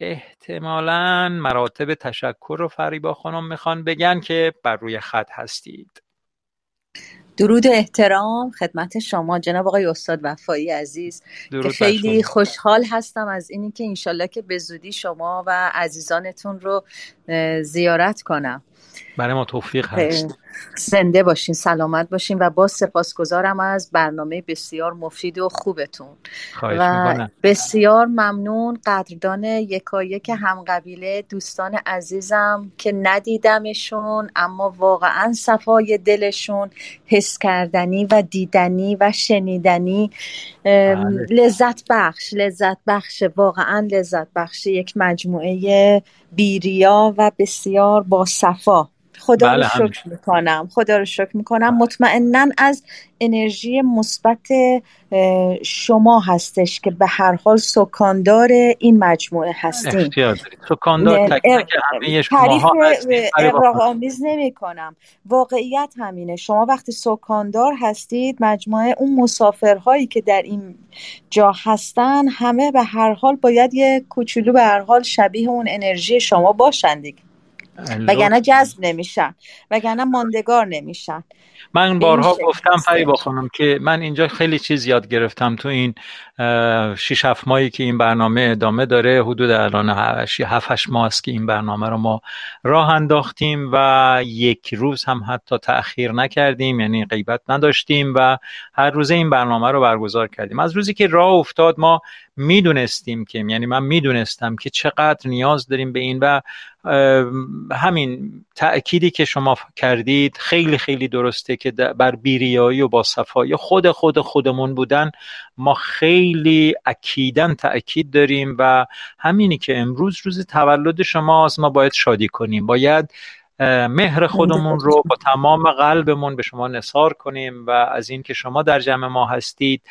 احتمالا مراتب تشکر رو فریبا خانم می‌خوان بگن که بر روی خط هستید. درود و احترام خدمت شما جناب آقای استاد وفایی عزیز که خیلی خوشحال هستم از اینی که انشالله که به زودی شما و عزیزانتون رو زیارت کنم. برای ما توفیق هست. زنده باشین سلامت باشین و با سپاسگزارم از برنامه بسیار مفید و خوبتون. و بسیار ممنون قدردان یکایک هم قبیله دوستان عزیزم که ندیدمشون اما واقعا صفای دلشون حس کردنی و دیدنی و شنیدنی. بله. لذت بخش لذت بخش واقعا لذت بخش یک مجموعه بیریا و بسیار با صفا. خدا بله رو شکر می‌کنم. خدا رو شکر می‌کنم. مطمئنا از انرژی مثبت شما هستش که به هر حال سکاندار این مجموعه هستیم سکاندار تک همه شما آمیز نمی کنم واقعیت همینه. شما وقتی سکاندار هستید مجموعه اون مسافرهایی که در این جا هستن همه به هر حال باید یه کوچولو به هر حال شبیه اون انرژی شما باشن دیگه. وگرنه جذب نمیشن. وگرنه ماندگار نمیشن. من بارها گفتم فریبا خانم که من اینجا خیلی چیز یاد گرفتم تو این شیش هفت ماهی که این برنامه ادامه داره. حدود الان هفت هشت ماه است که این برنامه رو ما راه انداختیم و یک روز هم حتی تأخیر نکردیم یعنی غیبت نداشتیم و هر روزه این برنامه رو برگزار کردیم. از روزی که راه افتاد ما می‌دونستیم که یعنی من می‌دونستم که چقدر نیاز داریم به این و همین تأکیدی که شما کردید خیلی خیلی درسته که بر بیریایی و با صفایی خود خود خودمون بودن. ما خیلی اکیدا تأکید داریم و همینی که امروز روز تولد شماست ما باید شادی کنیم. باید مهر خودمون رو با تمام قلبمون به شما نصار کنیم و از اینکه شما در جمع ما هستید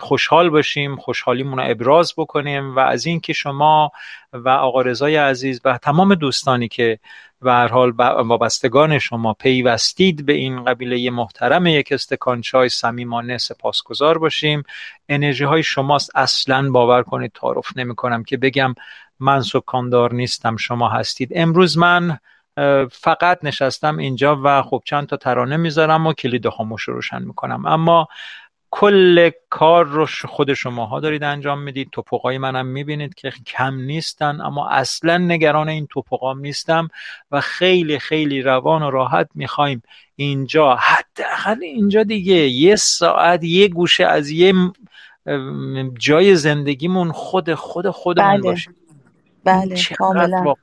خوشحال باشیم خوشحالیمون رو ابراز بکنیم و از اینکه شما و آقا رضای عزیز و تمام دوستانی که و هر حال وابستگان شما پیوستید به این قبیله محترم یک استکان چای صمیمانه سپاسگزار باشیم. انرژی های شماست. اصلا باور کنید تعارف نمی کنم که بگم من سکاندار نیستم شما هستید. امروز من فقط نشستم اینجا و خب چند تا ترانه می‌ذارم و کلید خاموش رو روشن می‌کنم. اما کل کار رو خود شماها دارید انجام می‌دید. توپقای منم می‌بینید که کم نیستن اما اصلا نگران این توپقام نیستم و خیلی خیلی روان و راحت می‌خوایم اینجا. حداقل اینجا دیگه. یه ساعت یه گوشه از یه جای زندگیمون خود خود خودمون بله. باشه بله کاملا.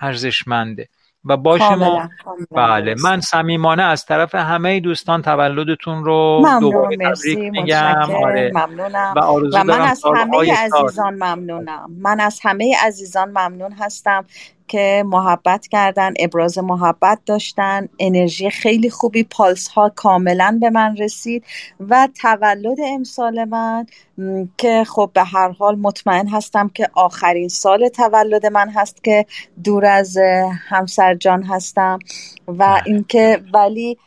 ارزشمنده. و با شما بله من صمیمانه از طرف همه دوستان تولدتون رو دوباره تبریک میگم. آره. ممنونم. و, و من از همه عزیزان ممنونم. من از همه عزیزان ممنون هستم. که محبت کردن ابراز محبت داشتن انرژی خیلی خوبی پالس ها کاملا به من رسید و تولد امسال من که خب به هر حال مطمئن هستم که آخرین سال تولد من هست که دور از همسر جان هستم و بله. اینکه ولی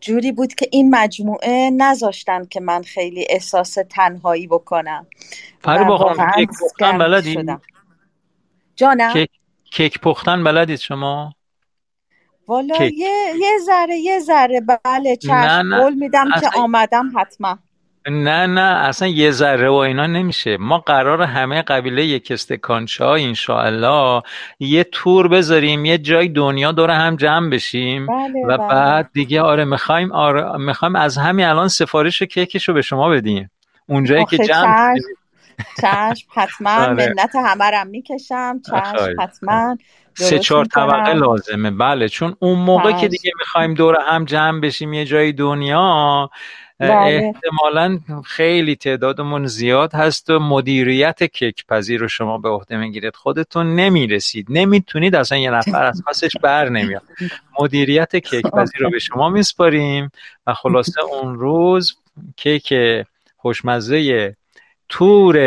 جوری بود که این مجموعه نذاشتن که من خیلی احساس تنهایی بکنم فرو بلدی؟ جانم کیک پختن بلدید شما؟ والا یه یه ذره یه ذره. بله چشم. قول میدم که آمدم حتما. نه نه. اصلا یه ذره و اینا نمیشه. ما قرار همه قبیله یک استکان چای انشاءالله یه تور بذاریم یه جای دنیا دور هم جمع بشیم. بله و بله. بعد دیگه آره می‌خوایم آره می‌خوایم از همین الان سفارش کیکش رو به شما بدیم. اونجایی که جمع چشم حتما آره. منت همه رم می‌کشم. چشم حتما سه چهار طبقه لازمه. بله چون اون موقع که دیگه می‌خوایم دور هم جمع بشیم یه جای دنیا بله. احتمالا خیلی تعدادمون زیاد هست و مدیریت کیک پذیر رو شما به عهده می‌گیرید. خودتون نمی‌رسید. نمی‌تونید. اصلا یه نفر از پسش بر نمیاد. مدیریت کیک پذیر رو به شما میسپاریم و خلاصه اون روز کیک خوشمزه تور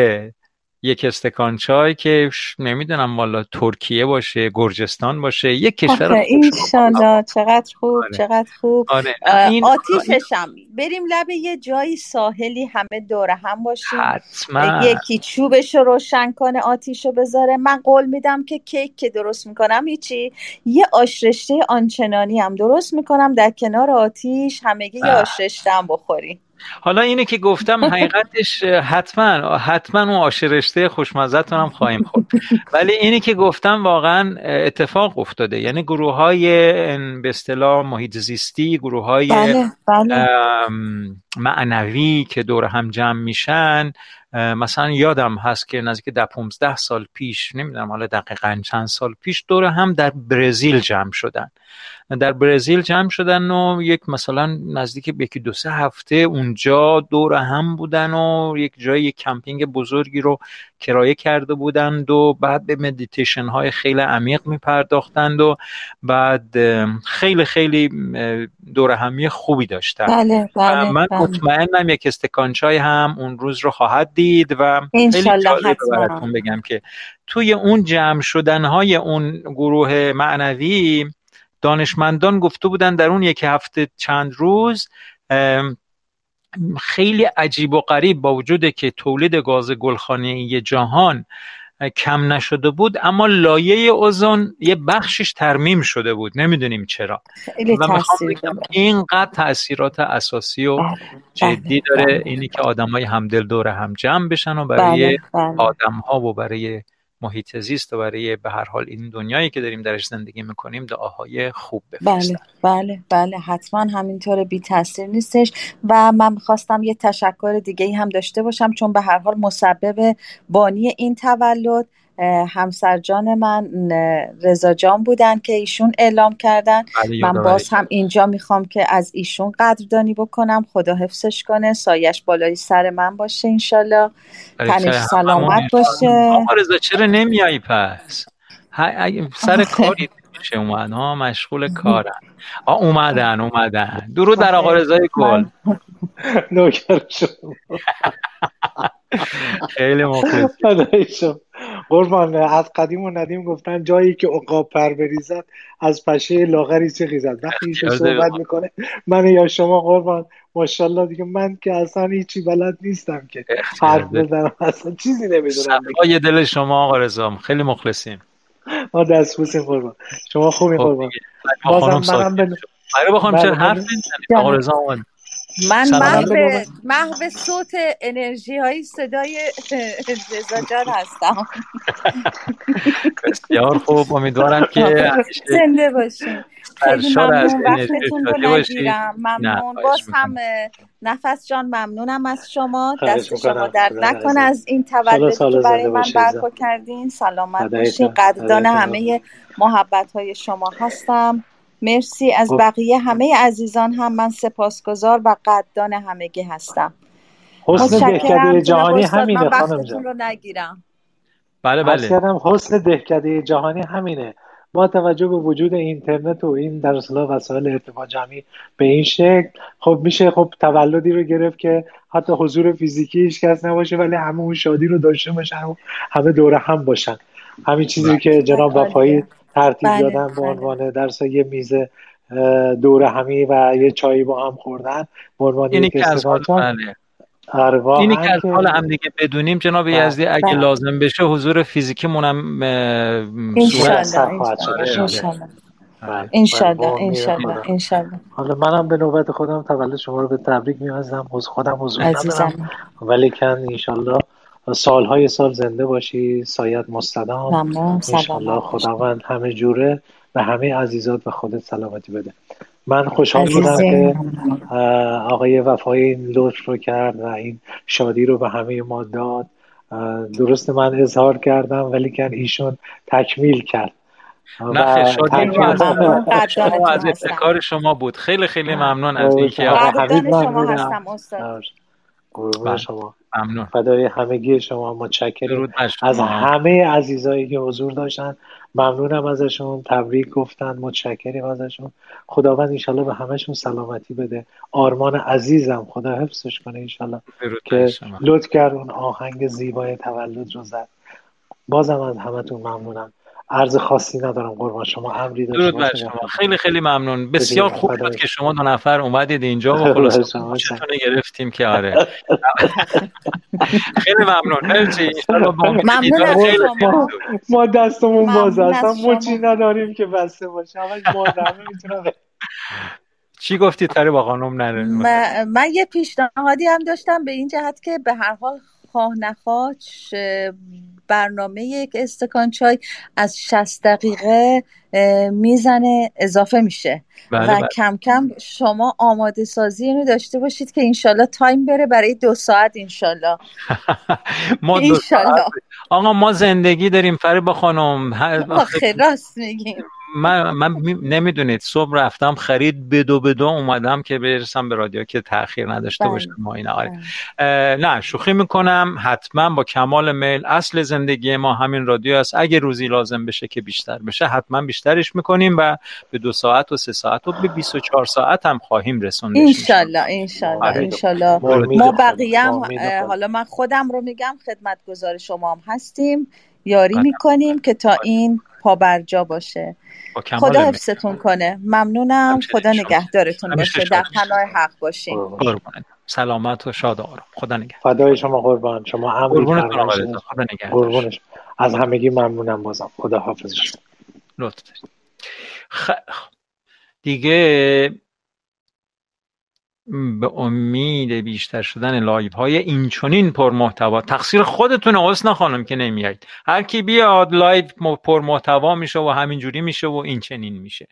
یک استکان چای که نمی‌دونم والا ترکیه باشه گرجستان باشه یک کشور اینشالله چقدر خوب آره. چقدر خوب. آره. این آتیششم بریم لب یه جایی ساحلی همه دوره هم باشیم. حتما. یکی چوبش رو روشن کنه آتیش رو بذاره. من قول میدم که کیک که درست می‌کنم هیچی. یه آشرشته آنچنانی هم درست می‌کنم. در کنار آتیش همگی یه آشرشته هم بخوریم. حالا اینه که گفتم حقیقتش حتما حتما اون آشرشته خوشمزتون هم خواهیم خورد. ولی اینی که گفتم واقعا اتفاق افتاده. یعنی گروه های به اصطلاح محیط زیستی گروه های بله، بله. معنوی که دور هم جمع میشن. مثلا یادم هست که نزدیک ده 15 سال پیش نمی‌دونم حالا دقیقا چند سال پیش دور هم در برزیل جمع شدن. در برزیل جمع شدن و یک مثلا نزدیک به یکی دو سه هفته اونجا دور هم بودن و یک جای یک کمپینگ بزرگی رو کرایه کرده بودند و بعد به مدیتیشن های خیلی عمیق می پرداختند و بعد خیلی خیلی دور همی خوبی داشتن بله، بله، من بله. مطمئنم یک استکان چای هم اون روز رو خواهد دید و خیلی جالب براتون بگم که توی اون جمع شدن های اون گروه معنوی دانشمندان گفته بودن در اون یک هفته چند روز خیلی عجیب و غریب با وجود که تولید گاز گلخانه‌ای جهان کم نشده بود اما لایه اوزون یه بخشش ترمیم شده بود. نمی‌دونیم چرا. و اینقدر تاثیرات اساسی و بله، جدی بله، داره بله. اینی که آدمای همدل دور هم جمع بشن و برای آدم ها و برای محیط زیست و برای به هر حال این دنیایی که داریم درش زندگی می‌کنیم دعاهای خوب بفرستن. بله بله بله حتما همینطور بی تاثیر نیستش و من می‌خواستم یه تشکر دیگه هم داشته باشم چون به هر حال مسبب بانی این تولد همسر جان من رضا جان بودن که ایشون اعلام کردن. بله، من باز هم اینجا می‌خوام که از ایشون قدردانی بکنم. خدا حفظش کنه. سایش بالای سر من باشه انشالله. تنش سلامت باشه. رضا چرا نمیایی پس؟ سر کاری میشه اومد. ها مشغول کارن. آ اومدن اومدن. درو در آقا رضای گل. نوکر شما. خیلی مخلص قربان از قدیم و ندیم گفتن جایی که عقاب پر بریزد از پشه لاغری چه خیزد وقتی ایشو صحبت می‌کنه من یا شما قربان ماشاءالله دیگه من که اصلا هیچی بلد نیستم که حرف بزنم. اصلا چیزی نمی‌دونم یه دل شما آقا رزام خیلی مخلصیم. ما دست بوسیم قربان. شما خوبی خب قربان. بازم منم بخوام چرا حرف نمی‌زنیم آقا رزام من محو, محو صوت انرژی های صدای رضا جان هستم. بسیار خوب. امیدوارم که زنده باشیم خیلی ممنون. وقتتون رو نگیرم. ممنون. باز هم نفس جان ممنونم از شما. دست شما در نکن از این تولد که برای من برپا کردین سلامت باشین. قدردان همه محبت های شما هستم. مرسی از خب. بقیه همه عزیزان هم. من سپاسگزار و قدردان همگی هستم. حسن دهکده جهانی همینه خانم جان. رو نگیرم. بله بله. حسن دهکده جهانی همینه. با توجه به وجود اینترنت و این در اصطلاح وسایل ارتباط جمعی به این شکل خب میشه خب تولدی رو گرفت که حتی حضور فیزیکی هیچ کس نباشه ولی همه اون شادی رو داشته باشن و همه دوره هم باشن. همین چیزی که جناب بله. وفایی ترتیب بله، دادن به بله. عنوان درس یه میزه دور همی و یه چایی با هم خوردن به عنوان اینی که از آره، اینی که از حال هم دیگه بدونیم جناب بله. یزدی اگه لازم بشه حضور فیزیکی مونم انشالله انشالله انشالله حالا منم به نوبت خودم تولد شما رو به تبریک میازم از خودم حضور ندارم. ولی کن انشالله سالهای سال زنده باشی. سایت مستدام انشالله خداوند همه جوره به همه عزیزات و خودت سلامتی بده. من خوشحال شدم که آقای وفای این لطف رو کرد و این شادی رو به همه ما داد. درست من اظهار کردم ولی کن ایشون تکمیل کرد. نه شادی از ابتکار شما بود. خیلی خیلی ممنون از اینکه شما هستم استاد. قربون شما. ممنون. فدای همگی شما متشکرم. از همه عزیزایی که حضور داشتن ممنونم ازشون. تبریک گفتن متشکریم ازشون. خداوند انشالله به همشون سلامتی بده. آرمان عزیزم خدا حفظش کنه انشالله. که لطف کرد اون آهنگ زیبای تولد رو زد. بازم از همتون ممنونم. عرض خاصی ندارم قربان شما امری درود بر شما. خیلی خیلی ممنون. بسیار خوب شد که شما دو نفر اومدید اینجا و خلاص گرفتیم که آره. خیلی ممنون. مرسی ممنون ما دستمون باز اصلا مچی نداریم که بسته باشه. باز همه چی گفتی تره با خانم نره؟ من یه پیشنهادی هم داشتم به این جهت که به هر حال خواه نخواه برنامه یک استکان چای از 60 دقیقه می‌زنه اضافه میشه. بله و بله. کم کم شما آماده سازی اینو داشته باشید که انشالله تایم بره برای دو ساعت انشالله. ما آقا ما زندگی داریم فریبا خانم. راست میگیم. من, من نمی‌دونید صبح رفتم خرید بدو بدو اومدم که برسم به رادیو که تاخیر نداشته بله. باشه ما این آره بله. نه شوخی می‌کنم حتما با کمال میل. اصل زندگی ما همین رادیو است. اگه روزی لازم بشه که بیشتر بشه حتما بیشترش می‌کنیم و به دو ساعت و سه ساعت و به 24 ساعت هم خواهیم رسوندش. انشالله انشالله. آره. انشالله. ما بقیه هم حالا من خودم رو میگم خدمت گذار شما هم هستیم. یاری بله. می‌کنیم که تا این پابرجا باشه. خدا حفظتون کنه. ممنونم. خدا نگهدارتون باشه. در پناه حق باشین. سلامت و شاد و آرام. خدا نگهدار. فدای شما قربان. شما قربونت خدا نگهدار. از همگی ممنونم بازم. خدا حافظش لطف خ... دیگه به امید بیشتر شدن live های پر محتوا تقصیر خودتون حسن خانم که نمیایید هر کی بیاد live پر محتوا میشه و همینجوری میشه و این چنین میشه.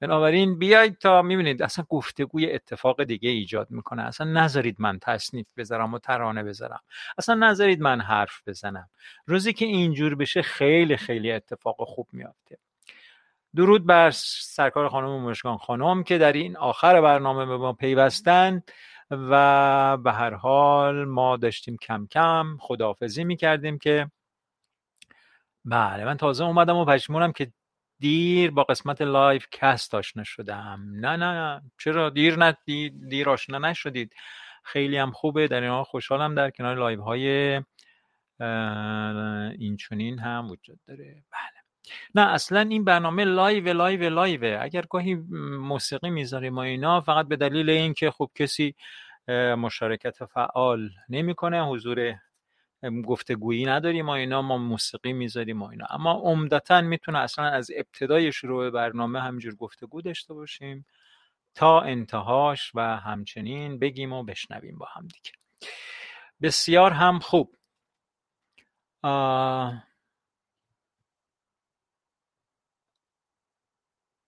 بنابراین بیایید تا می‌بینید اصلا گفتگوی اتفاق دیگه ایجاد می‌کنه. اصلا نذارید من تصنیف بذارم و ترانه بذارم. اصلا نذارید من حرف بزنم. روزی که اینجور بشه خیلی خیلی اتفاق خوب میافته. درود بر سرکار خانم مشکان خانم که در این آخر برنامه به ما پیوستن و به هر حال ما داشتیم کم کم خداحافظی می‌کردیم که بله من تازه اومدم و پشیمونم که دیر با قسمت live cast آشنا شدم. نه نه چرا؟ دیر نه دیر, آشنا نشدید. خیلی هم خوبه در این حال خوشحالم در کنار live های اینچونین هم وجود داره. بله. نه اصلا این برنامه لایو لایو لایو اگر گاهی موسیقی می‌ذاریم و اینا فقط به دلیل اینکه خب کسی مشارکت فعال نمی‌کنه حضور گفتگویی نداریم و اینا ما موسیقی می‌ذاریم و اینا. اما عمدتا می‌تونه اصلا از ابتدای شروع برنامه همینجور گفتگو داشته باشیم تا انتهاش و همچنین بگیم و بشنویم با هم دیگه. بسیار هم خوب.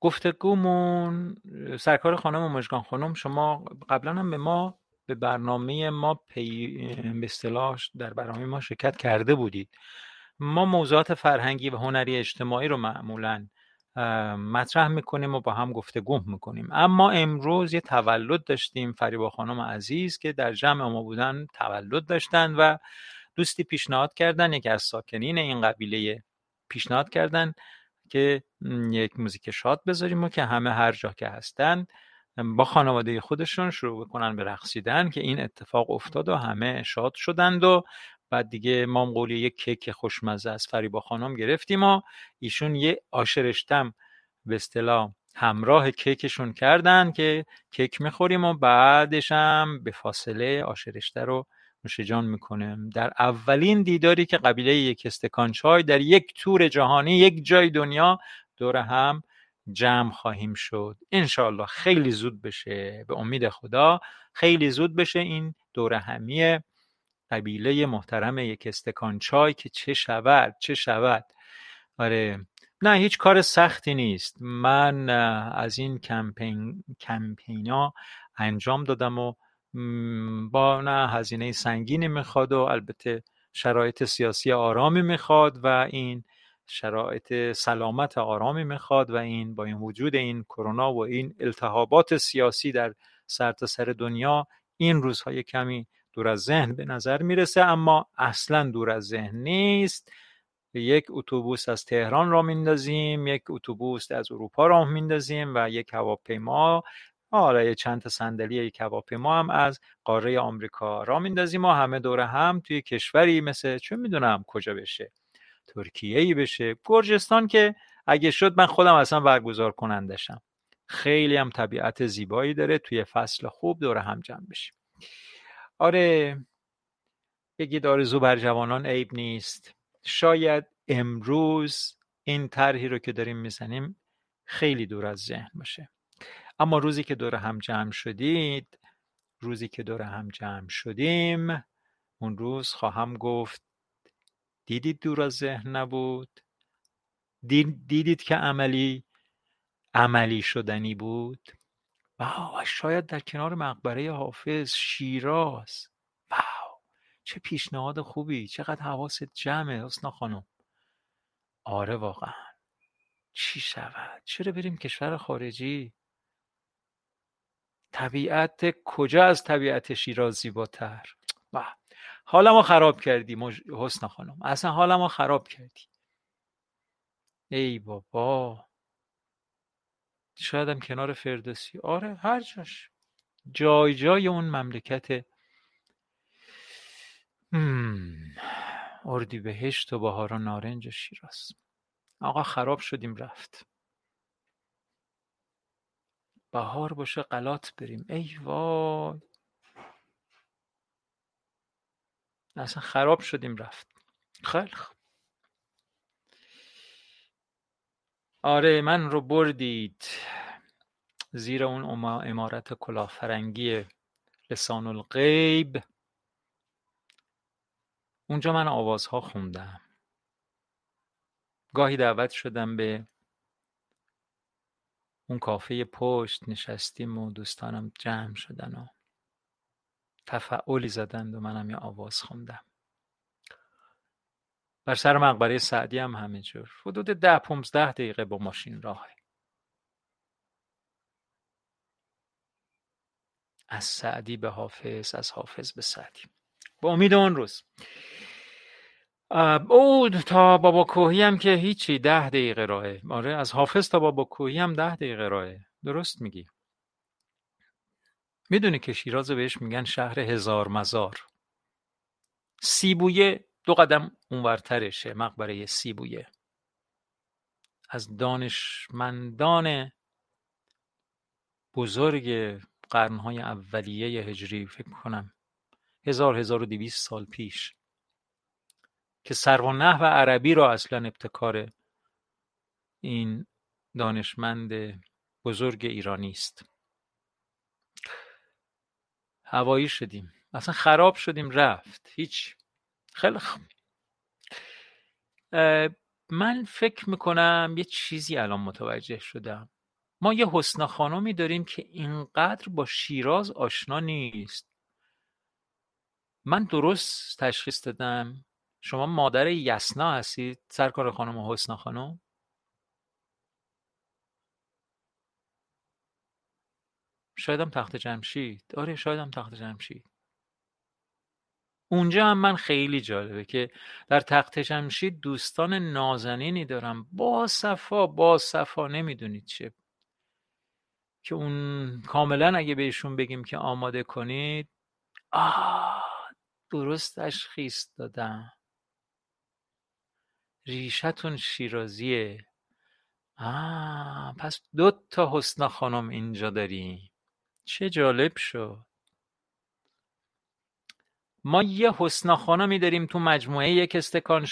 گفتگومون سرکار خانم مژگان خانم شما قبلا هم به ما به برنامه ما پی به اصطلاح در برنامه ما شرکت کرده بودید. ما موضوعات فرهنگی و هنری اجتماعی رو معمولا مطرح می‌کنیم و با هم گفتگو می‌کنیم. اما امروز یه تولد داشتیم فریبا خانم عزیز که در جمع ما بودن تولد داشتن و دوستی پیشنهاد کردن یکی از ساکنین این قبیله پیشنهاد کردن. که یک موزیک شاد بذاریم و که همه هر جا که هستن با خانواده خودشون شروع بکنن به رقصیدن که این اتفاق افتاد و همه شاد شدند و بعد دیگه ما قولی یک کیک خوشمزه از فریبا خانم گرفتیم و ایشون یه آشرشتم به اصطلاح همراه کیکشون کردن که کیک می‌خوریم و بعدش هم به فاصله آشرشته رو نوشجان می‌کنه. در اولین دیداری که قبیله یک استکان چای در یک تور جهانی یک جای دنیا دور هم جمع خواهیم شد. انشالله خیلی زود بشه. به امید خدا خیلی زود بشه این دور همی قبیله محترم یک استکان چای که چه شود چه شود. آره نه هیچ کار سختی نیست. من از این کمپین کمپینا انجام دادم و با نه هزینه سنگینی می‌خواد و البته شرایط سیاسی آرامی می‌خواد و این شرایط سلامت آرامی می‌خواد و این با این وجود این کرونا و این التهابات سیاسی در سرتاسر سر دنیا این روزهای کمی دور از ذهن به نظر می‌رسه اما اصلا دور از ذهن نیست. یک اتوبوس از تهران را میندازیم یک اتوبوس از اروپا را میندازیم و یک هواپیما آره چند تا صندلی یک هواپیما هم از قاره آمریکا را میندازیم و همه دور هم توی کشوری مثل چه می‌دونم کجا بشه ترکیه ای بشه. گرجستان که اگه شد من خودم اصلا برگزار کنندشم. خیلی هم طبیعت زیبایی داره توی فصل خوب دور هم جمع بشیم. آره بگید آرزو بر جوانان عیب نیست. شاید امروز این طرحی رو که داریم می‌زنیم خیلی دور از ذهن باشه. اما روزی که دور هم جمع شدید روزی که دور هم جمع شدیم اون روز خواهم گفت دیدید دور از ذهن نبود؟ دیدید که عملی عملی شدنی بود؟ واو شاید در کنار مقبره حافظ شیراز. واو چه پیشنهاد خوبی چقدر حواست جمعه حسنا خانم. آره واقعا. چی شود؟ چرا بریم کشور خارجی؟ طبیعت کجا از طبیعت شیراز زیباتر؟ حالا ما خراب کردی مج... حسن خانم. اصلا حالا ما خراب کردی. ای بابا. شاید کنار فردوسی. آره هر جاش. جای جای اون مملکت. اردی بهشت و بهار و نارنج و شیراز. آقا خراب شدیم رفت. بهار باشه قلات بریم. ای وای. اصلا خراب شدیم رفت. خیلی خوب. آره من رو بردید. زیر اون امارت کلافرنگی لسان الغیب اونجا من آوازها خوندم. گاهی دعوت شدم به اون کافه پشت نشستیم و دوستانم جمع شدن و تفعولی زدند و منم یه آواز خوندم. بر سر مقبره سعدی هم همینجور حدود ده پونزده دقیقه با ماشین راه. از سعدی به حافظ از حافظ به سعدی. با امید اون روز. او تا بابا کوهی هم که هیچی ده دقیقه راهه. آره از حافظ تا بابا کوهی هم ده دقیقه راهه. درست میگی. می‌دونی که شیراز بهش میگن شهر هزار مزار. سیبویه دو قدم اونورترشه مقبره سیبویه. از دانشمندان بزرگ قرنهای اولیه هجری فکر کنم هزار هزار و دویست سال پیش. که سر و نحو عربی را اصلا ابتکار این دانشمند بزرگ ایرانی است. هوایی شدیم. اصلا خراب شدیم رفت. هیچ. خیلی خوب. من فکر می‌کنم یه چیزی الان متوجه شدم. ما یه حسنا خانمی داریم که اینقدر با شیراز آشنا نیست. من درست تشخیص دادم؟ شما مادر یسنا هستید سرکار خانم حسنا خانم؟ شایدم تخت جمشید. آره شایدم تخت جمشید. اونجا هم من خیلی جالبه که در تخت جمشید دوستان نازنینی دارم. با صفا با صفا نمی‌دونید چه. که اون کاملا اگه بهشون بگیم که آماده کنید آه درست تشخیص دادم ریشتون شیرازیه. آه پس دو تا حسنا خانم اینجا داریم چه جالب شد. ما یه حسنا خانمی داریم تو مجموعه یک استکان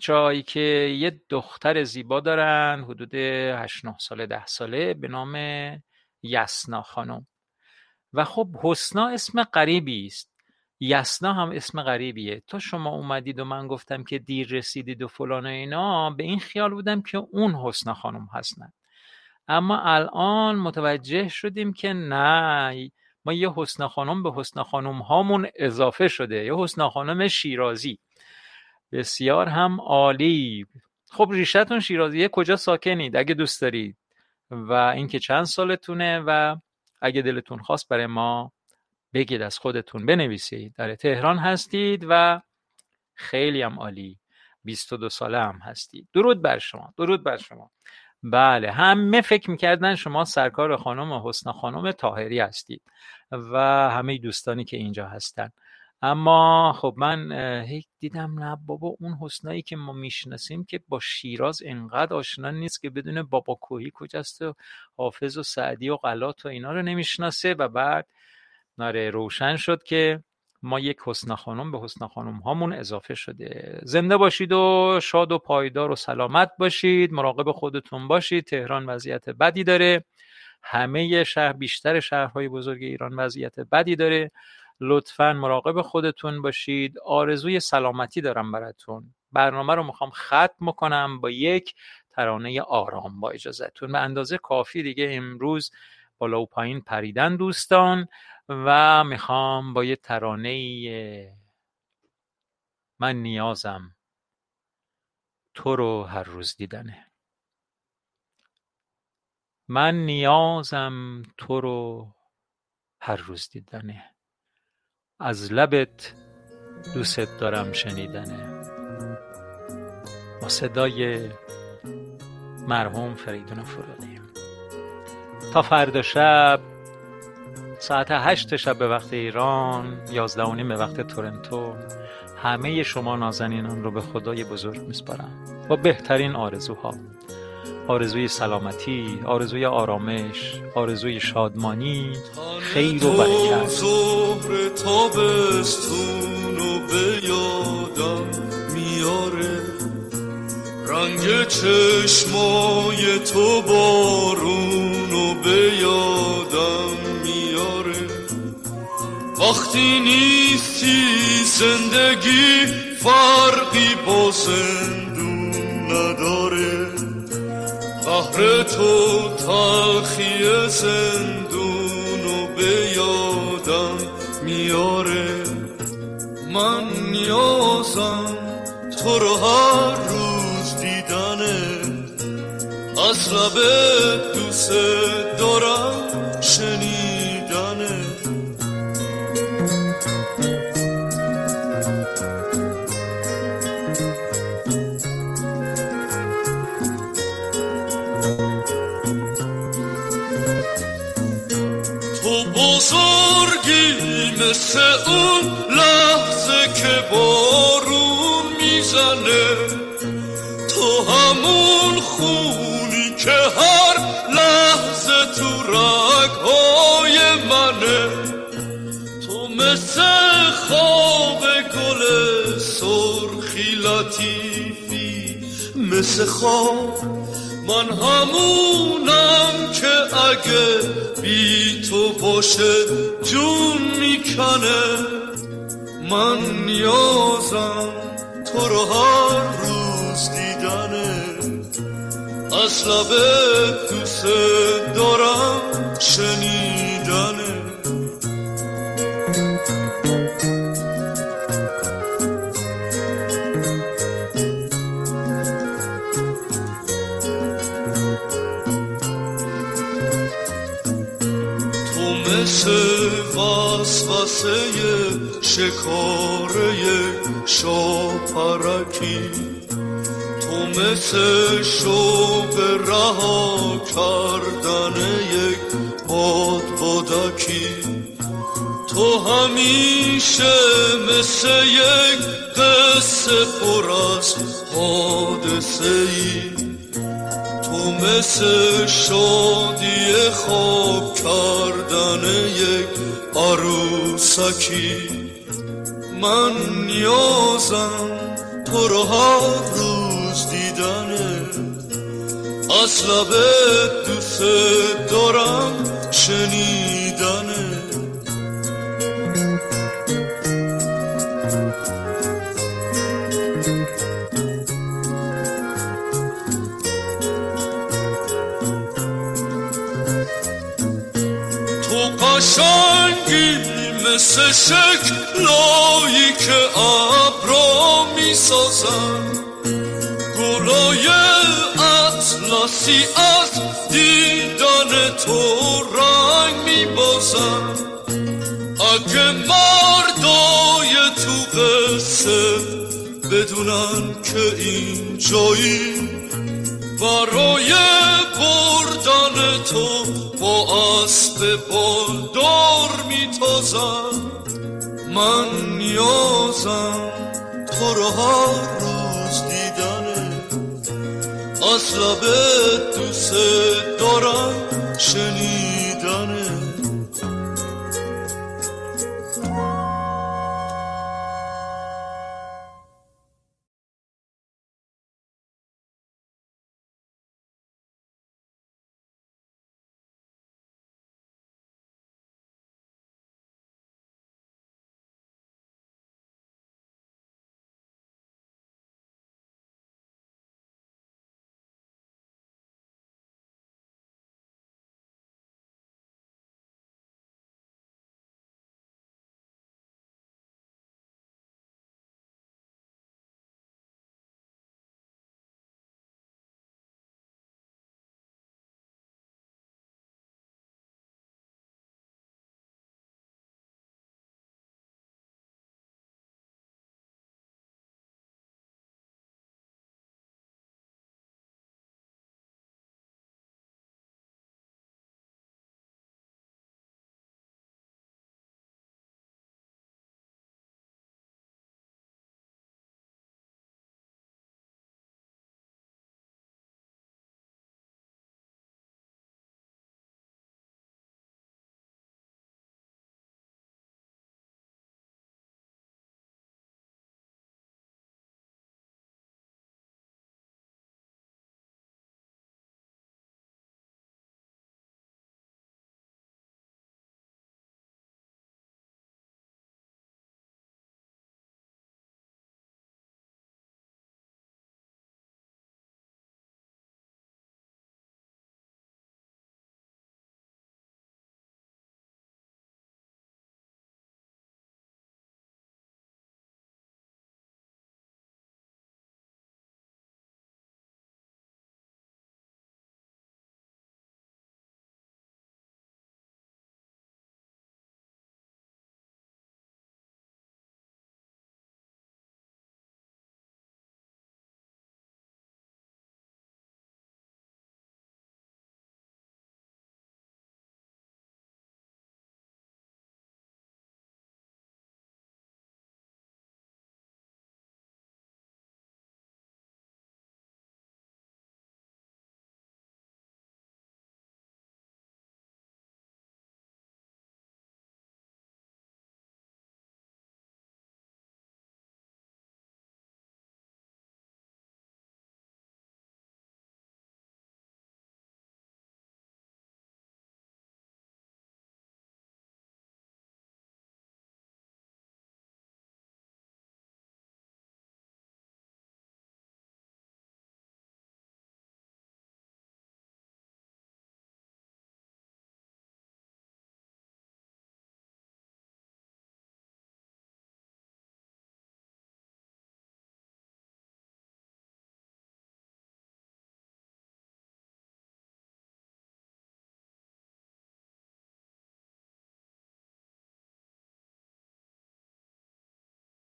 چای که یه دختر زیبا دارن حدود 8 9 ساله ده ساله به نام یسنا خانم. و خب حسنا اسم غریبی است. یسنا هم اسم غریبیه. تا شما اومدید و من گفتم که دیر رسیدید و فلان و اینا به این خیال بودم که اون حسنا خانم هستن. اما الان متوجه شدیم که نه ما یه حسنا خانم به حسنا خانم هامون اضافه شده. یه حسنا خانم شیرازی. بسیار هم عالی. خب ریشتون شیرازیه کجا ساکنید اگه دوست دارید؟ و اینکه چند سالتونه و اگه دلتون خواست برای ما بگید از خودتون بنویسید. در تهران هستید و خیلی هم عالی. 22 ساله هم هستید. درود بر شما درود بر شما. بله همه فکر می‌کردن شما سرکار خانم حسن خانم تاهری هستید و همه دوستانی که اینجا هستن. اما خب من هیچ دیدم نه بابا اون حسنایی که ما می‌شناسیم که با شیراز انقدر آشنا نیست که بدون بابا کوهی کجاست و حافظ و سعدی و غلات و اینا رو نمی‌شناسه و بعد ناره روشن شد که ما یک حسن خانم به حسن خانم هامون اضافه شده. زنده باشید و شاد و پایدار و سلامت باشید. مراقب خودتون باشید. تهران وضعیت بدی داره. همه شهر بیشتر شهرهای بزرگ ایران وضعیت بدی داره. لطفا مراقب خودتون باشید. آرزوی سلامتی دارم براتون. برنامه رو می‌خوام ختم کنم با یک ترانه آرام با اجازهتون. به اندازه کافی دیگه امروز بالا و پایین پریدن دوستان. و می‌خوام با یه ترانه من نیازم تو رو هر روز دیدنه. من نیازم تو رو هر روز دیدنه. از لبت دوست دارم شنیدنه. با صدای مرحوم فریدون فرودی تا فردا شب. ساعت هشت شب به وقت ایران یازده و به وقت تورنتو. همه شما نازنینان رو به خدای بزرگ میسپارم. با بهترین آرزوها. آرزوی سلامتی آرزوی آرامش آرزوی شادمانی خیر و برکت. رنگ چشمای تو بارون و به وقتی نیستی زندگی فرقی با زندون نداره قهر تو تلخی زندون و به یادم میاره من نیازم تو رو هر روز دیدنه از لبه دوست دارم مثل اون لحظه که بارون می‌زنه تو همون خونی که هر لحظه تو رگهای منه تو مثل خواب گل سرخی لطیفی مثل خواب من همونم که اگه بی تو باشه جون می‌کنه. من نیازم تو رو هر روز دیدنه. از لبه دوست دارم شنیدنه. شکاره شاپرکی. تو مثل شوق رها کردن یک باد بادکی. تو همیشه مثل یک قصه پر از حادثه ای تو مثل شادی خواب کردن یک عروسکی. من نیازم هر روز دیدنه از لبه دوست دارم شنیدنه تو قشنگی مثل شکلایی که ابرا می‌سازن گل بالای اطلسی از دیدن تو رنگ میبازم. اگه مردای تو قصه بدونن که این جایی برای بردن تو با اسب بالدار میتازم من نیازم تو رو هر روز دیدنه از لبه دوست دارم. شنید